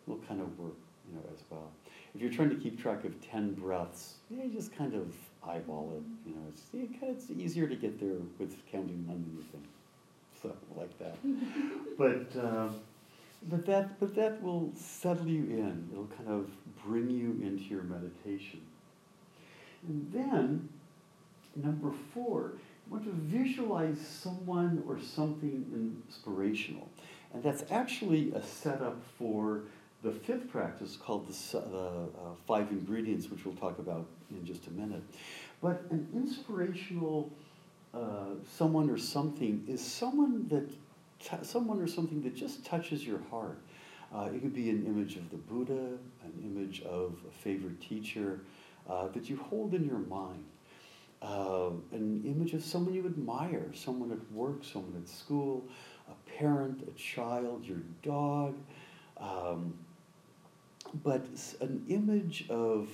Will kind of work, you know, as well. If you're trying to keep track of ten breaths, yeah, you just kind of eyeball it. You know, it's, it's easier to get there with counting one than you think. So like that. but uh, but that but that will settle you in. It'll kind of bring you into your meditation. And then number four, you want to visualize someone or something inspirational. And that's actually a setup for the fifth practice called the uh, five ingredients, which we'll talk about in just a minute. But an inspirational uh, someone or something is someone that t- someone or something that just touches your heart. Uh, it could be an image of the Buddha, an image of a favorite teacher uh, that you hold in your mind. Uh, an image of someone you admire, someone at work, someone at school, a parent, a child, your dog, um, but an image of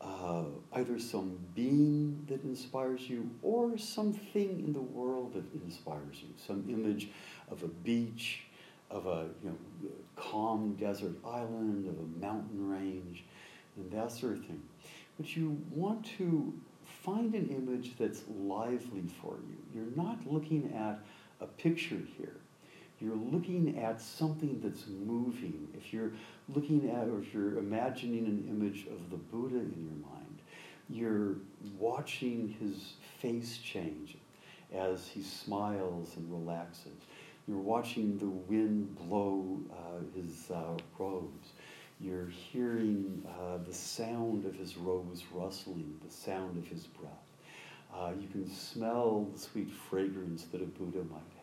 uh, either some being that inspires you or something in the world that inspires you. Some image of a beach, of a you know, calm desert island, of a mountain range, and that sort of thing. But you want to find an image that's lively for you. You're not looking at a picture here you're looking at something that's moving, if you're looking at or if you're imagining an image of the Buddha in your mind, you're watching his face change as he smiles and relaxes. You're watching the wind blow uh, his uh, robes. You're hearing uh, the sound of his robes rustling, the sound of his breath. Uh, you can smell the sweet fragrance that a Buddha might have.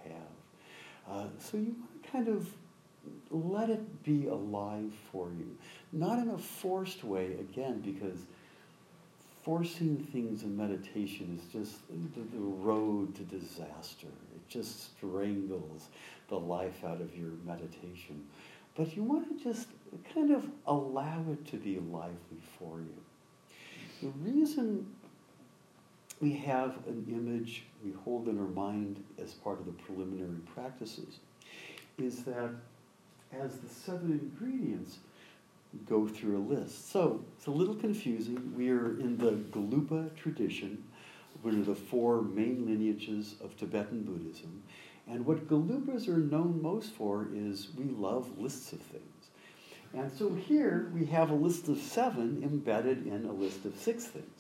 Uh, so you want to kind of let it be alive for you. Not in a forced way, again, because forcing things in meditation is just the, the road to disaster. It just strangles the life out of your meditation. But you want to just kind of allow it to be lively for you. The reason we have an image we hold in our mind as part of the preliminary practices is that as the seven ingredients go through a list. So it's a little confusing. We are in the Gelugpa tradition, one of the four main lineages of Tibetan Buddhism. And what Gelugpas are known most for is we love lists of things. And so here we have a list of seven embedded in a list of six things.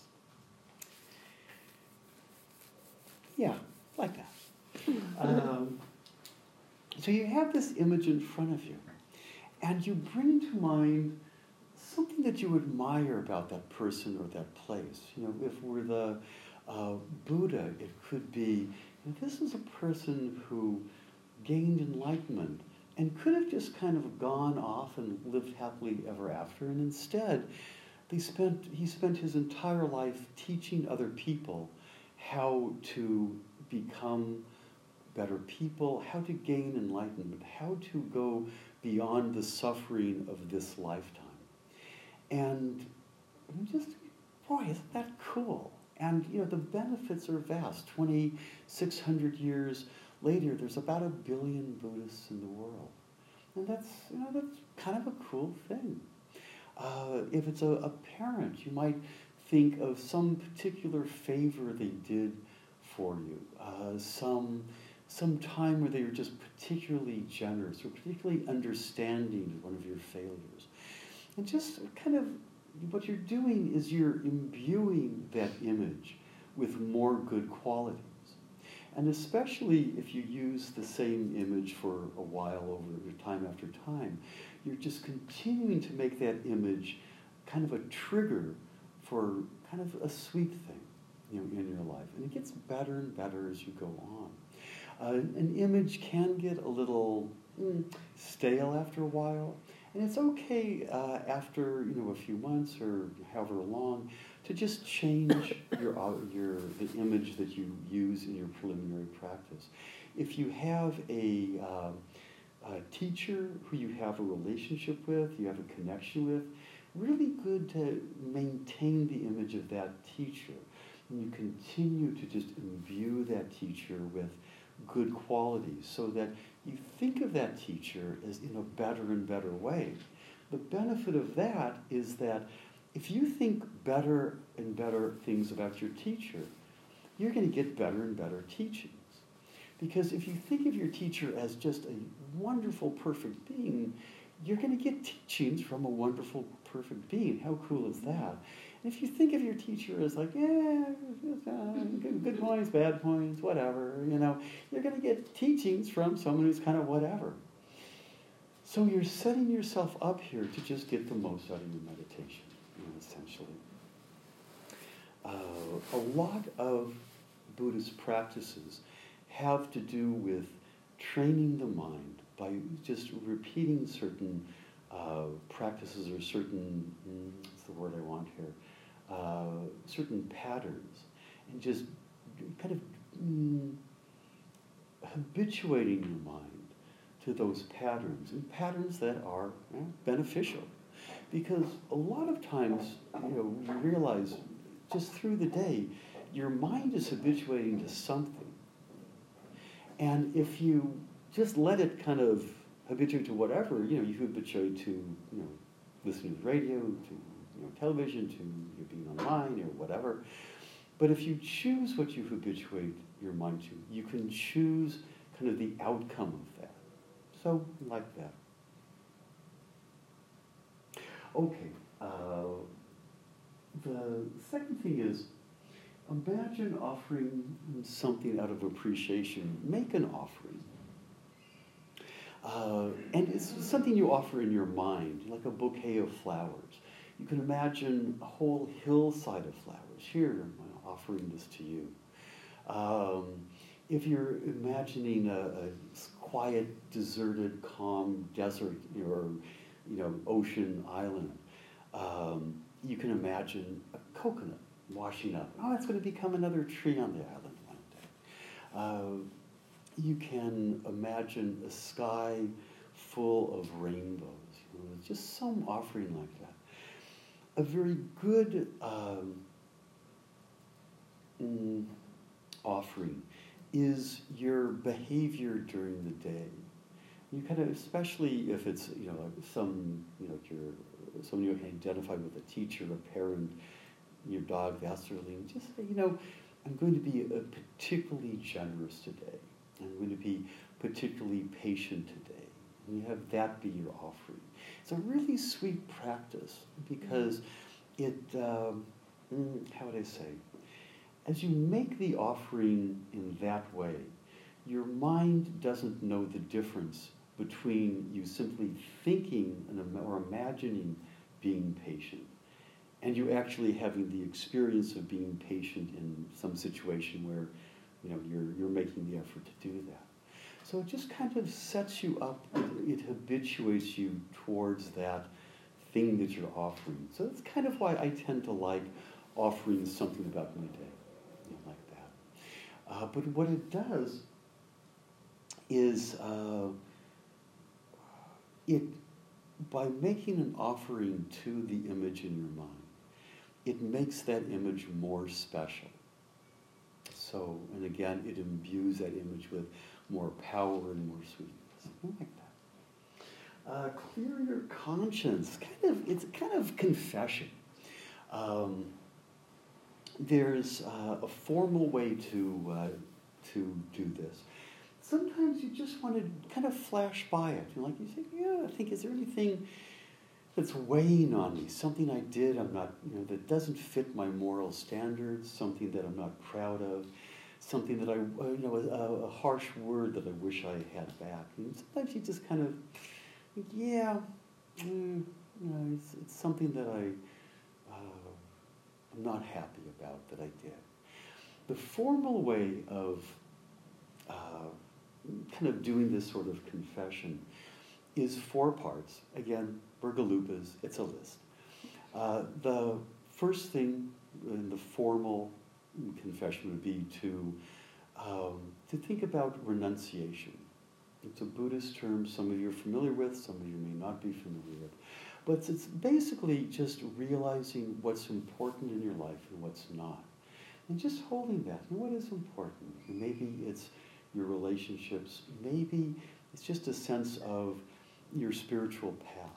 Yeah, like that. Um, so you have this image in front of you, and you bring to mind something that you admire about that person or that place. You know, if we're the uh, Buddha, it could be you know, this is a person who gained enlightenment and could have just kind of gone off and lived happily ever after, and instead, they spent, he spent his entire life teaching other people how to become better people, how to gain enlightenment, how to go beyond the suffering of this lifetime. And just, boy, isn't that cool? And, you know, the benefits are vast. 2,600 years later, there's about a billion Buddhists in the world. And that's, you know, that's kind of a cool thing. Uh, if it's a, a parent, you might think of some particular favor they did for you, uh, some, some time where they were just particularly generous or particularly understanding of one of your failures. And just kind of what you're doing is you're imbuing that image with more good qualities. And especially if you use the same image for a while over time after time, you're just continuing to make that image kind of a trigger for kind of a sweet thing you know, in your life. And it gets better and better as you go on. Uh, an image can get a little mm, stale after a while, and it's okay uh, after you know a few months or however long to just change your, uh, your the image that you use in your preliminary practice. If you have a, uh, a teacher who you have a relationship with, you have a connection with, really good to maintain the image of that teacher. And you continue to just imbue that teacher with good qualities so that you think of that teacher as in a better and better way. The benefit of that is that if you think better and better things about your teacher, you're going to get better and better teachings. Because if you think of your teacher as just a wonderful, perfect being, you're going to get teachings from a wonderful, perfect being. How cool is that? And if you think of your teacher as like, yeah, good, good points, bad points, whatever, you know, you're going to get teachings from someone who's kind of whatever. So you're setting yourself up here to just get the most out of your meditation, you know, essentially. Uh, a lot of Buddhist practices have to do with training the mind by just repeating certain uh, practices or certain, mm, what's the word I want here, uh, certain patterns, and just kind of mm, habituating your mind to those patterns, and patterns that are eh, beneficial. Because a lot of times, you know, you realize just through the day, your mind is habituating to something. And if you just let it kind of habituate to whatever, you know, you habituate to, you know, listening to radio, to you know, television, to you know, being online or whatever. But if you choose what you habituate your mind to, you can choose kind of the outcome of that. So, like that. Okay. Uh, the second thing is imagine offering something out of appreciation. Make an offering. Uh, and it's something you offer in your mind, like a bouquet of flowers. You can imagine a whole hillside of flowers. Here, I'm offering this to you. Um, if you're imagining a, a, quiet, deserted, calm desert or you know ocean island, um, you can imagine a coconut washing up. Oh, it's going to become another tree on the island one day. Uh, you can imagine a sky full of rainbows. You know, just some offering like that. A very good um, mm, offering is your behavior during the day. You kind of, especially if it's you know some you know your someone you identify with a teacher, a parent, your dog, that sort of thing. Just say, you know, I'm going to be particularly generous today. I'm going to be particularly patient today. And you have that be your offering. It's a really sweet practice because it, um, mm, how would I say, as you make the offering in that way, your mind doesn't know the difference between you simply thinking or imagining being patient and you actually having the experience of being patient in some situation where you know, you're, you're making the effort to do that. So it just kind of sets you up, it, it habituates you towards that thing that you're offering. So that's kind of why I tend to like offering something about my day, you know, like that. Uh, but what it does is uh, it, by making an offering to the image in your mind, it makes that image more special. So, and again, it imbues that image with more power and more sweetness. Something like that. Uh, clear your conscience. Kind of, it's kind of confession. Um, there's uh, a formal way to, uh, to do this. Sometimes you just want to kind of flash by it. You know, like you think, yeah, I think, is there anything that's weighing on me? Something I did I'm not, you know, that doesn't fit my moral standards, something that I'm not proud of, something that I, uh, you know, a, a harsh word that I wish I had back. And sometimes you just kind of, yeah, mm, you know, it's, it's something that I, uh, I'm not happy about that I did. The formal way of uh, kind of doing this sort of confession is four parts. Again, Burgalupas, it's a list. Uh, the first thing in the formal confession would be to, um, to think about renunciation. It's a Buddhist term some of you are familiar with, some of you may not be familiar with. But it's basically just realizing what's important in your life and what's not. And just holding that. And what is important? Maybe it's your relationships. Maybe it's just a sense of your spiritual path.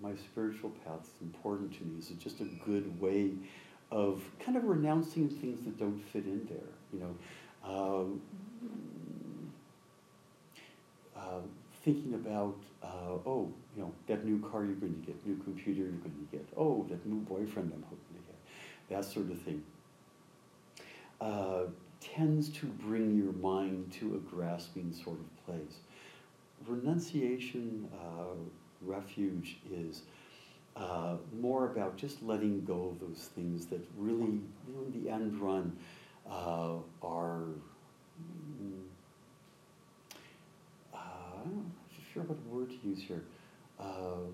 My spiritual path is important to me. Is it just a good way of kind of renouncing things that don't fit in there? You know, um, uh, thinking about, uh, oh, you know, that new car you're going to get, new computer you're going to get, oh, that new boyfriend I'm hoping to get, that sort of thing, uh, tends to bring your mind to a grasping sort of place. Renunciation, uh, refuge is uh, more about just letting go of those things that really, in the end run, uh, are. I'm not sure what word to use here, uh,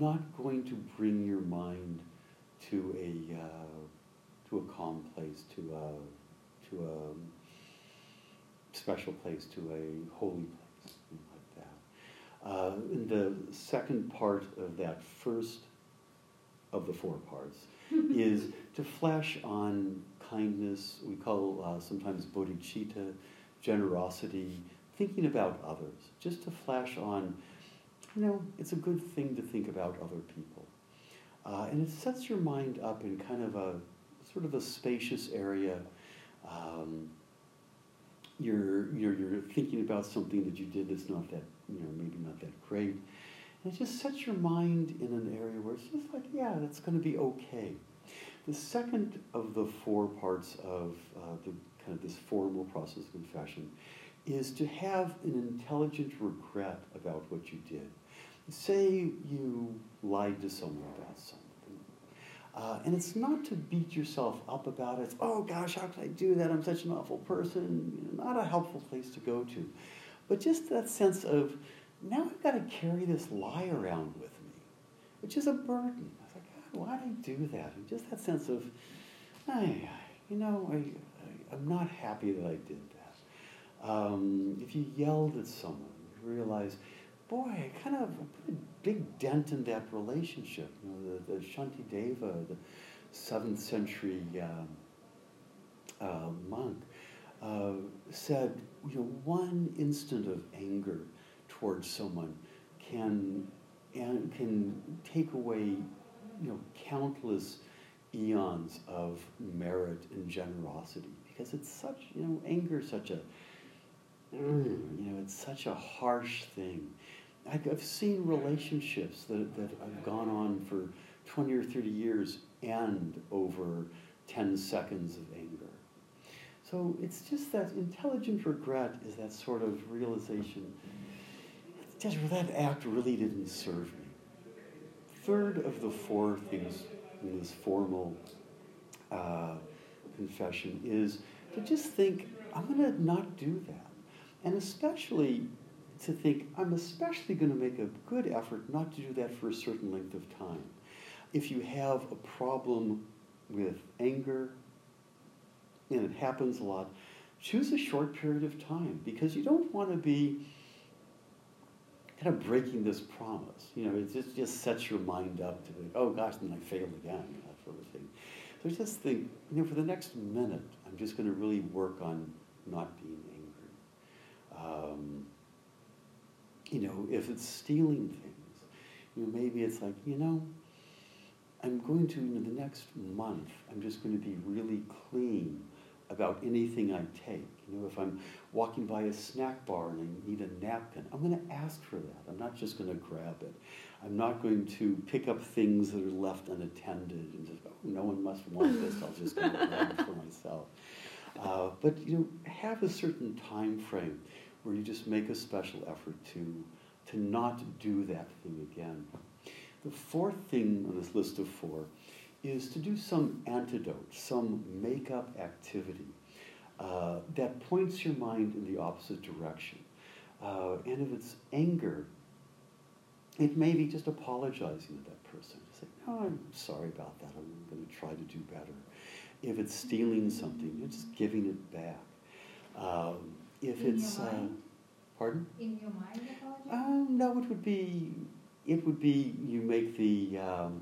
not going to bring your mind to a uh, to a calm place, to a to a special place, to a holy place. Uh, in the second part of that first of the four parts is to flash on kindness. We call uh, sometimes bodhicitta, generosity, thinking about others, just to flash on, you know, it's a good thing to think about other people. Uh, and it sets your mind up in kind of a sort of a spacious area. Um, you're, you're, you're thinking about something that you did that's not that, you know, maybe not that great. And it just sets your mind in an area where it's just like, yeah, that's going to be okay. The second of the four parts of uh, the kind of this formal process of confession is to have an intelligent regret about what you did. Say you lied to someone about something. Uh, and it's not to beat yourself up about it. It's, oh gosh, how could I do that? I'm such an awful person. You know, not a helpful place to go to. But just that sense of, now I've got to carry this lie around with me, which is a burden. I was like, God, why did I do that? And just that sense of, I, you know, I, I, I'm not happy that I did that. um, if you yelled at someone, you realize, boy, I kind of put a big dent in that relationship. You know, the, the Shantideva, the seventh century um, uh, monk, uh, said, you know, one instant of anger towards someone can and can take away, you know, countless eons of merit and generosity because it's such, you know, anger such a Mm, you know, it's such a harsh thing. I've seen relationships that, that have gone on for 20 or 30 years end over 10 seconds of anger. So it's just that intelligent regret is that sort of realization just that act really didn't serve me. Third of the four things in this formal uh, confession is to just think, I'm going to not do that. And especially to think, I'm especially going to make a good effort not to do that for a certain length of time. If you have a problem with anger, and it happens a lot, choose a short period of time because you don't want to be kind of breaking this promise. You know, it just, just sets your mind up to, oh gosh, then I failed again, that sort of thing. So just think, you know, for the next minute, I'm just going to really work on not being angry. um, you know, if it's stealing things, you know, maybe it's like, you know, I'm going to, in the next month, I'm just going to be really clean about anything I take. You know, if I'm walking by a snack bar and I need a napkin, I'm going to ask for that. I'm not just going to grab it. I'm not going to pick up things that are left unattended and just, oh, no one must want this, I'll just go it for myself. Uh, but, you know, have a certain time frame where you just make a special effort to, to not do that thing again. The fourth thing on this list of four is to do some antidote, some make-up activity uh, that points your mind in the opposite direction. Uh, and if it's anger, it may be just apologizing to that person. Say, "No, I'm sorry about that. I'm going to try to do better." If it's stealing something, you're just giving it back. Um, if In it's, your uh, pardon? In your mind, apologize? Um, no, it would be, it would be you make the um,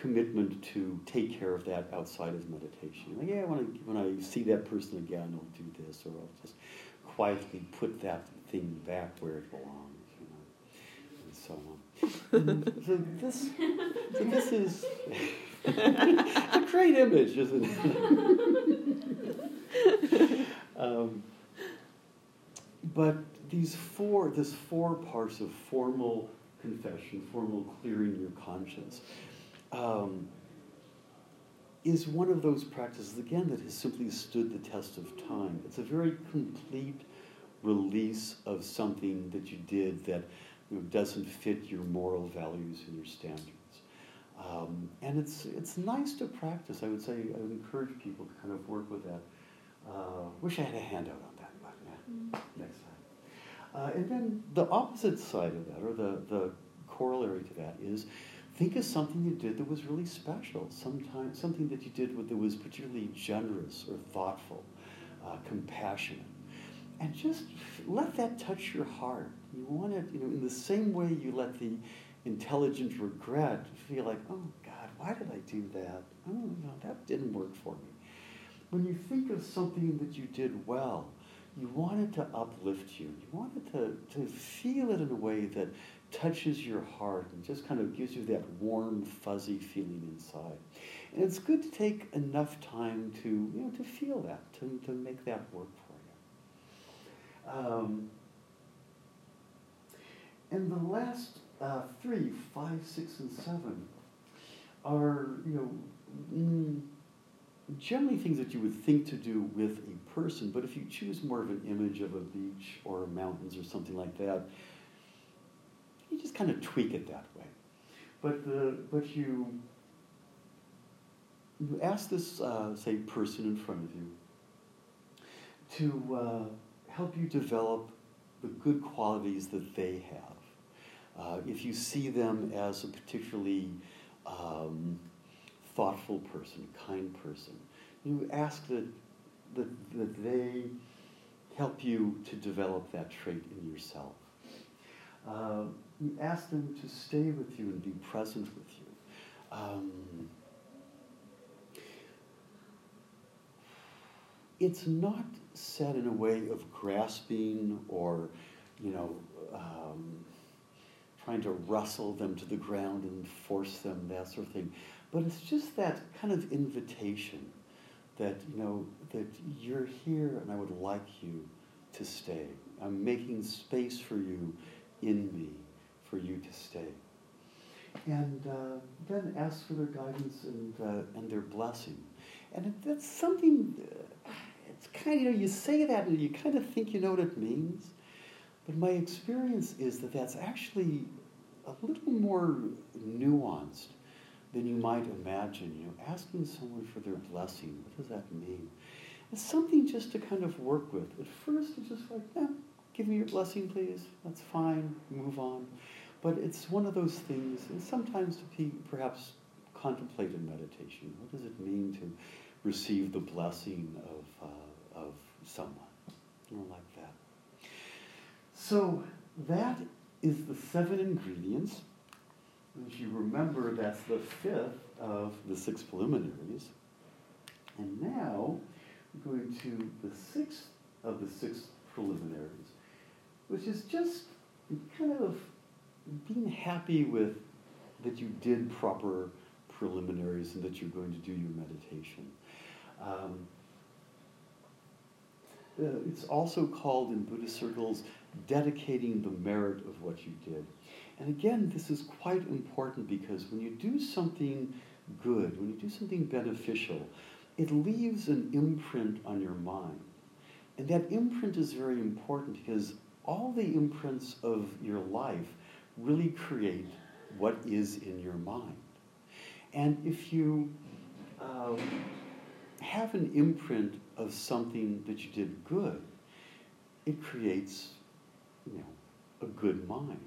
commitment to take care of that outside of meditation. Like, yeah, when I, when I see that person again, I'll do this, or I'll just quietly put that thing back where it belongs, you know, and so on. So this, so this is a great image, isn't it? um, but these four, this four parts of formal confession, formal clearing your conscience, um, is one of those practices, again, that has simply stood the test of time. It's a very complete release of something that you did that you know, doesn't fit your moral values and your standards. Um, and it's, it's nice to practice. I would say I would encourage people to kind of work with that. Uh, wish I had a handout on that, but yeah, next time. Uh, and then the opposite side of that, or the, the corollary to that, is think of something you did that was really special. Sometime, something that you did that was particularly generous or thoughtful, uh, compassionate. And just let that touch your heart. You want it, you know, in the same way you let the intelligent regret feel like, oh God, why did I do that? Oh, no, that didn't work for me. When you think of something that you did well, you want it to uplift you. You want it to, to feel it in a way that touches your heart and just kind of gives you that warm, fuzzy feeling inside. And it's good to take enough time to, you know, to feel that, to, to make that work for you. Um, and the last uh, three, five, six, and seven, are, you know, mm, generally things that you would think to do with a person, but if you choose more of an image of a beach or mountains or something like that, you just kind of tweak it that way. But, the, but you, you ask this, uh, say, person in front of you to uh, help you develop the good qualities that they have. Uh, if you see them as a particularly um, thoughtful person, kind person, you ask that, that, that they help you to develop that trait in yourself. Uh, you ask them to stay with you and be present with you. Um, it's not said in a way of grasping or, you know, um, trying to wrestle them to the ground and force them, that sort of thing. But it's just that kind of invitation that, you know, that you're here and I would like you to stay. I'm making space for you in me for you to stay. And uh, then ask for their guidance and, uh, and their blessing. And that's something, uh, it's kind of, you know, you say that and you kind of think you know what it means. But my experience is that that's actually a little more nuanced than you might imagine. You know, asking someone for their blessing, what does that mean? It's something just to kind of work with. At first, it's just like, eh, give me your blessing, please. That's fine. Move on. But it's one of those things, and sometimes to perhaps contemplate in meditation. What does it mean to receive the blessing of, uh, of someone? Like that. So that is the seven ingredients. As you remember, that's the fifth of the six preliminaries. And now we're going to the sixth of the six preliminaries, which is just kind of being happy with that you did proper preliminaries and that you're going to do your meditation. Um, uh, it's also called in Buddhist circles dedicating the merit of what you did. And again, this is quite important because when you do something good, when you do something beneficial, it leaves an imprint on your mind. And that imprint is very important because all the imprints of your life really create what is in your mind. And if you um, have an imprint of something that you did good, it creates, you know, a good mind.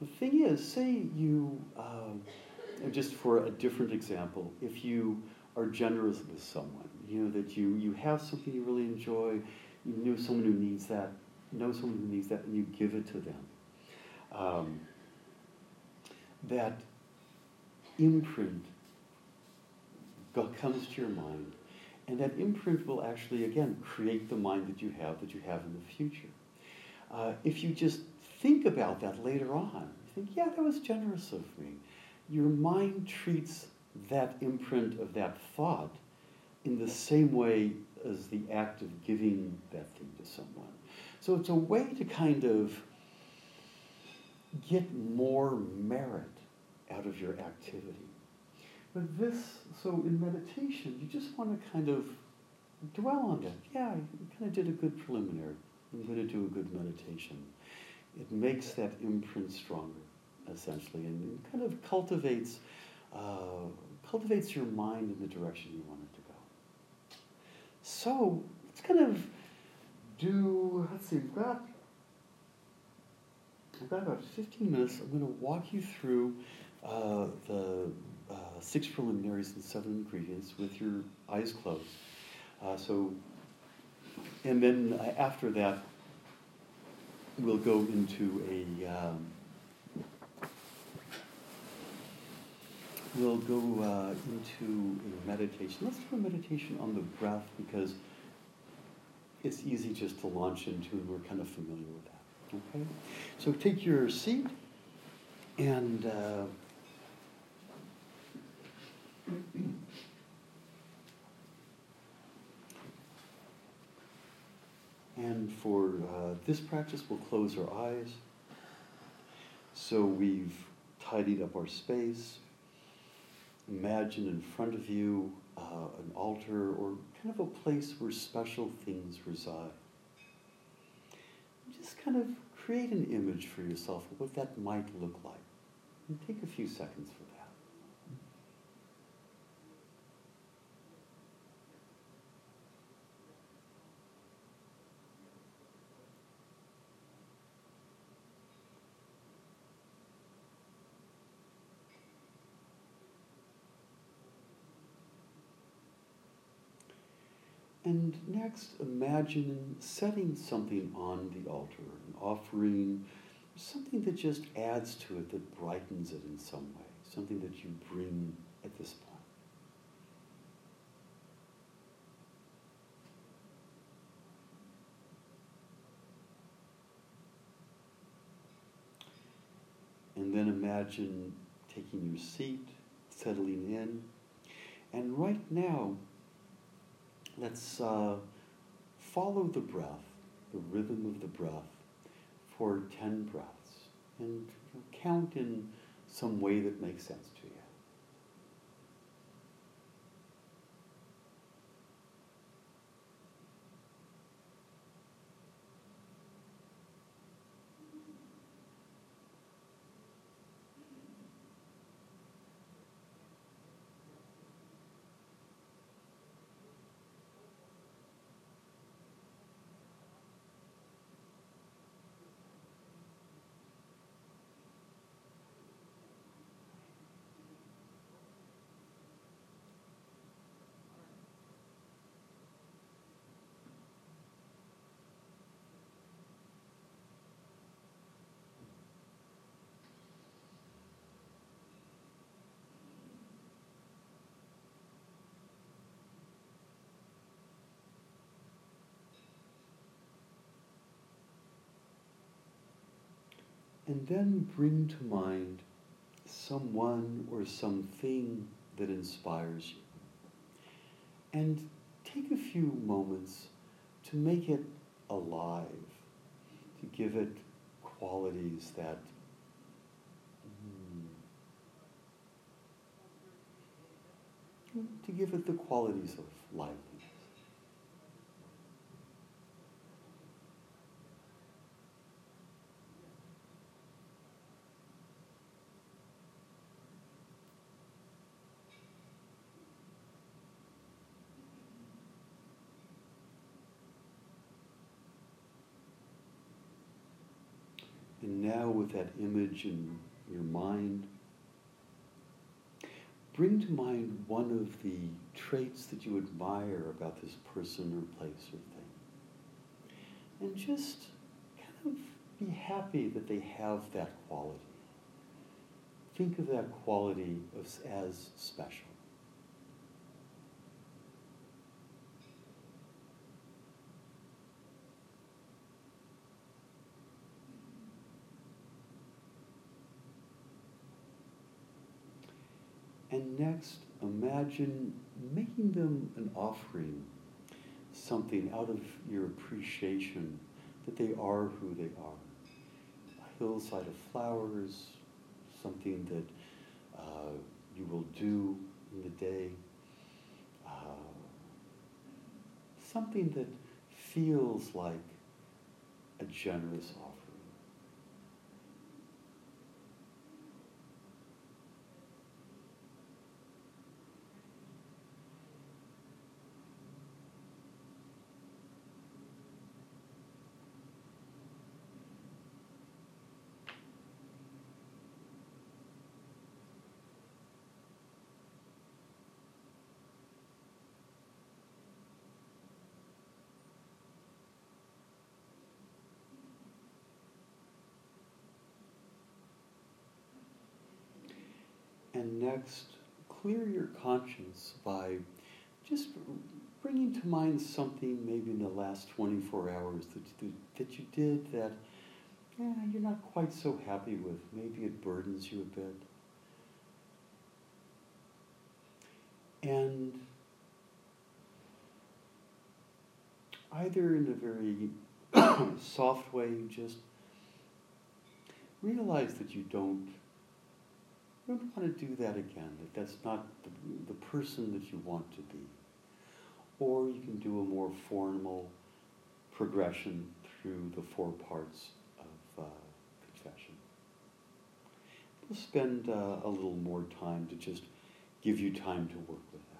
The thing is, say you, uh, just for a different example, if you are generous with someone, you know, that you, you have something you really enjoy, you know someone who needs that, know someone who needs that, and you give it to them. Um, that imprint comes to your mind, and that imprint will actually, again, create the mind that you have, that you have in the future. Uh, if you just think about that later on, you think, yeah, that was generous of me. Your mind treats that imprint of that thought in the same way as the act of giving that thing to someone. So it's a way to kind of get more merit out of your activity. But this, so in meditation, you just want to kind of dwell on that. Yeah, I kind of did a good preliminary. I'm going to do a good meditation. It makes that imprint stronger, essentially, and kind of cultivates, uh, cultivates your mind in the direction you want it to go. So let's kind of do, let's see, we've got, we've got about 15 minutes. I'm going to walk you through uh, the uh, six preliminaries and seven ingredients with your eyes closed. Uh, so, and then after that, we'll go into a um, we'll go uh, into a meditation. Let's do a meditation on the breath because it's easy just to launch into, and we're kind of familiar with that. Okay, so take your seat and. Uh, and for uh, this practice, we'll close our eyes. So we've tidied up our space. Imagine in front of you uh, an altar or kind of a place where special things reside. Just kind of create an image for yourself of what that might look like. And take a few seconds for that. And next, imagine setting something on the altar, offering, something that just adds to it, that brightens it in some way, something that you bring at this point. And then imagine taking your seat, settling in, and right now, let's uh, follow the breath, the rhythm of the breath, for 10 breaths and count in some way that makes sense to you. And then bring to mind someone or something that inspires you. And take a few moments to make it alive, to give it qualities that mm, to give it the qualities of liveliness. Now, with that image in your mind, bring to mind one of the traits that you admire about this person or place or thing. And just kind of be happy that they have that quality. Think of that quality as, special. Next, imagine making them an offering, something out of your appreciation that they are who they are. A hillside of flowers, something that uh, you will do in the day, uh, something that feels like a generous offering. And next, clear your conscience by just bringing to mind something maybe in the last 24 hours that, that you did that yeah, you're not quite so happy with. Maybe it burdens you a bit. And either in a very soft way, you just realize that you don't you don't want to do that again, that that's not the, the person that you want to be. Or you can do a more formal progression through the four parts of uh, confession. We'll spend uh, a little more time to just give you time to work with that.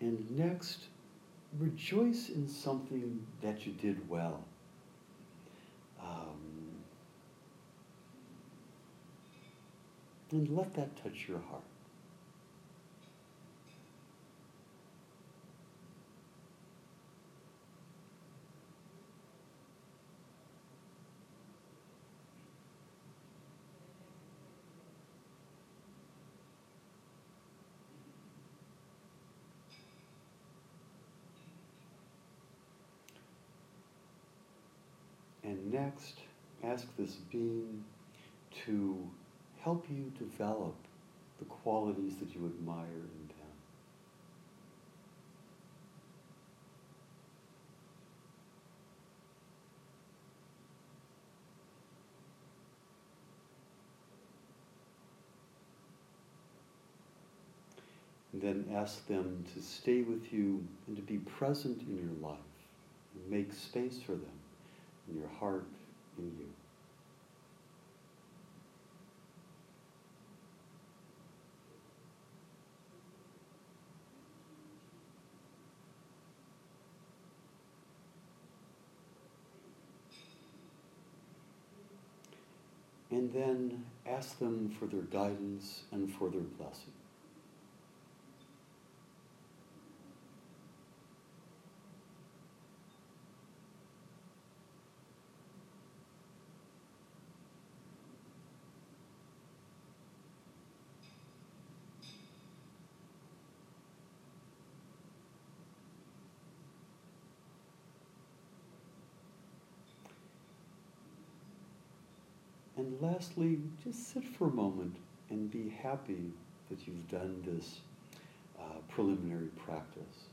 And next, rejoice in something that you did well. Um, and let that touch your heart. And next, ask this being to help you develop the qualities that you admire in them. And then ask them to stay with you and to be present in your life. And make space for them your heart, in you. And then ask them for their guidance and for their blessing. And lastly, just sit for a moment and be happy that you've done this uh, preliminary practice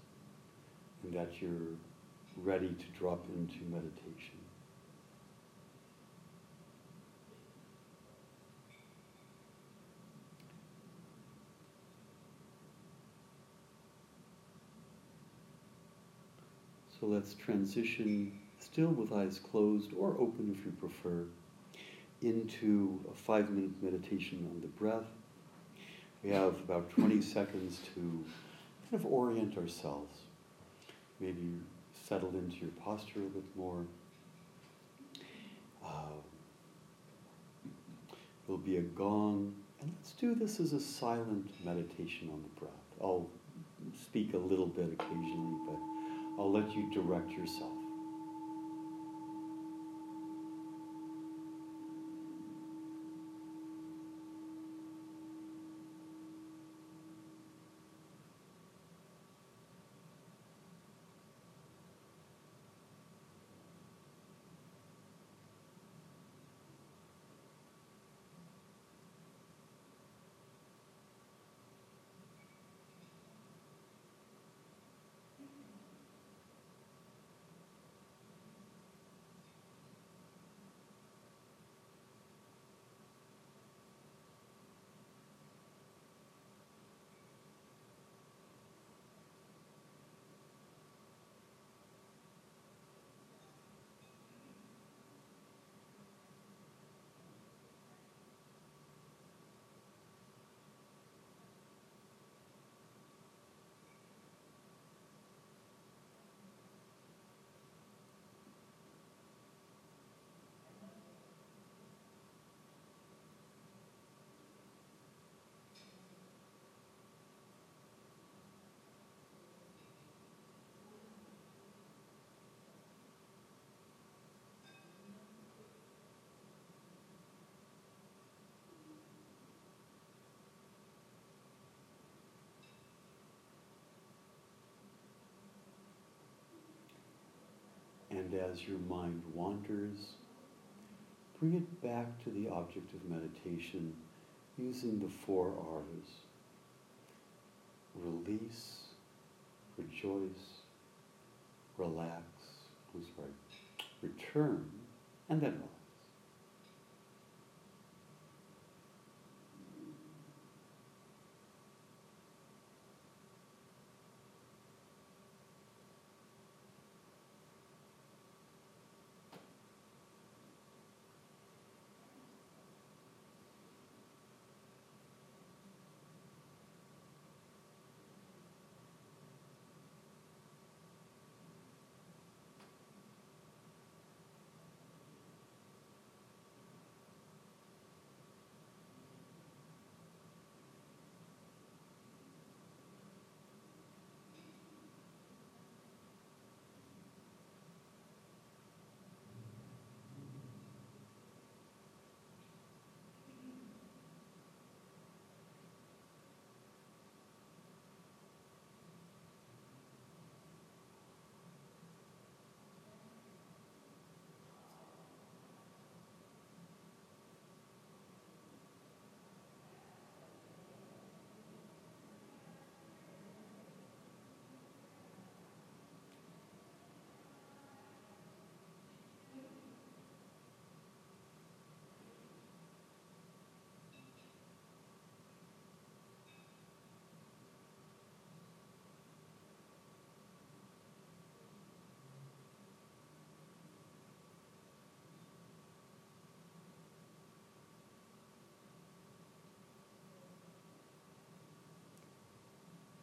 and that you're ready to drop into meditation. So let's transition, still with eyes closed or open if you prefer, into a five minute meditation on the breath. We have about 20 seconds to kind of orient ourselves, maybe settle into your posture a bit more. Uh, there'll be a gong, and let's do this as a silent meditation on the breath. I'll speak a little bit occasionally, but I'll let you direct yourself. And as your mind wanders, bring it back to the object of meditation using the four R's. Release, rejoice, relax, I'm sorry, return, and then relax.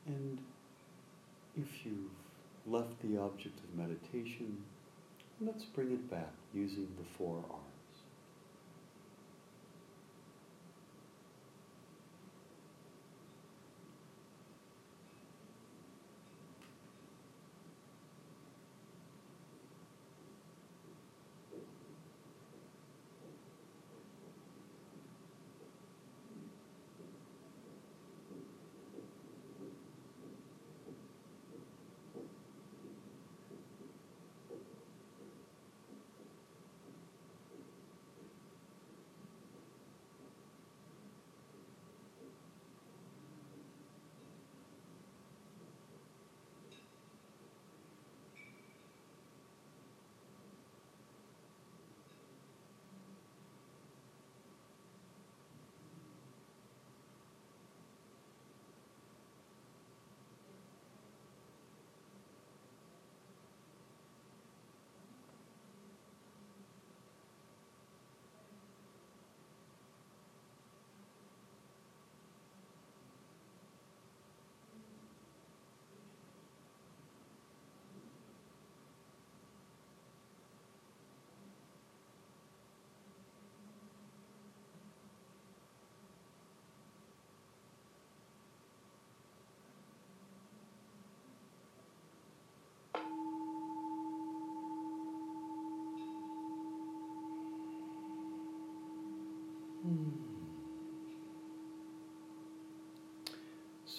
And if you've left the object of meditation, let's bring it back using the four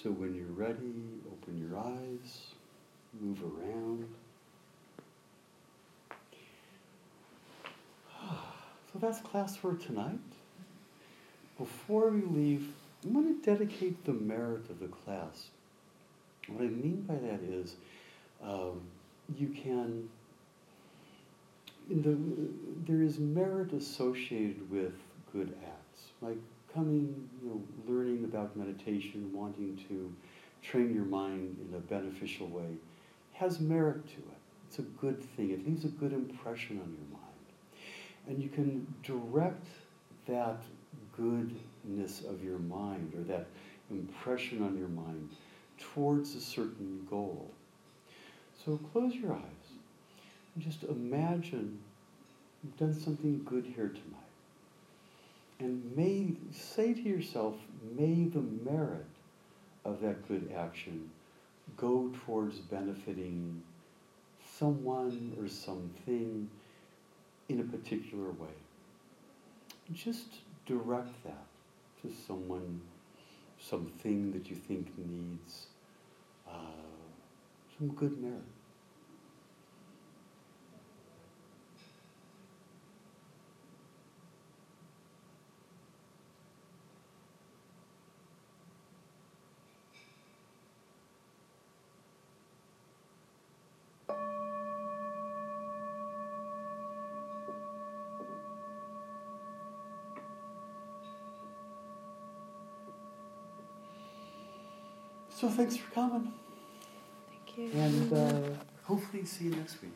So when you're ready, open your eyes, move around. So that's class for tonight. Before we leave, I'm going to dedicate the merit of the class. What I mean by that is, um, you can. The, there is merit associated with good acts, like coming, you know, learning about meditation, wanting to train your mind in a beneficial way, has merit to it. It's a good thing. It leaves a good impression on your mind. And you can direct that goodness of your mind or that impression on your mind towards a certain goal. So close your eyes and just imagine you've done something good here tonight. And may say to yourself, may the merit of that good action go towards benefiting someone or something in a particular way. Just direct that to someone, something that you think needs uh, some good merit. So thanks for coming, Thank you. and uh, hopefully see you next week.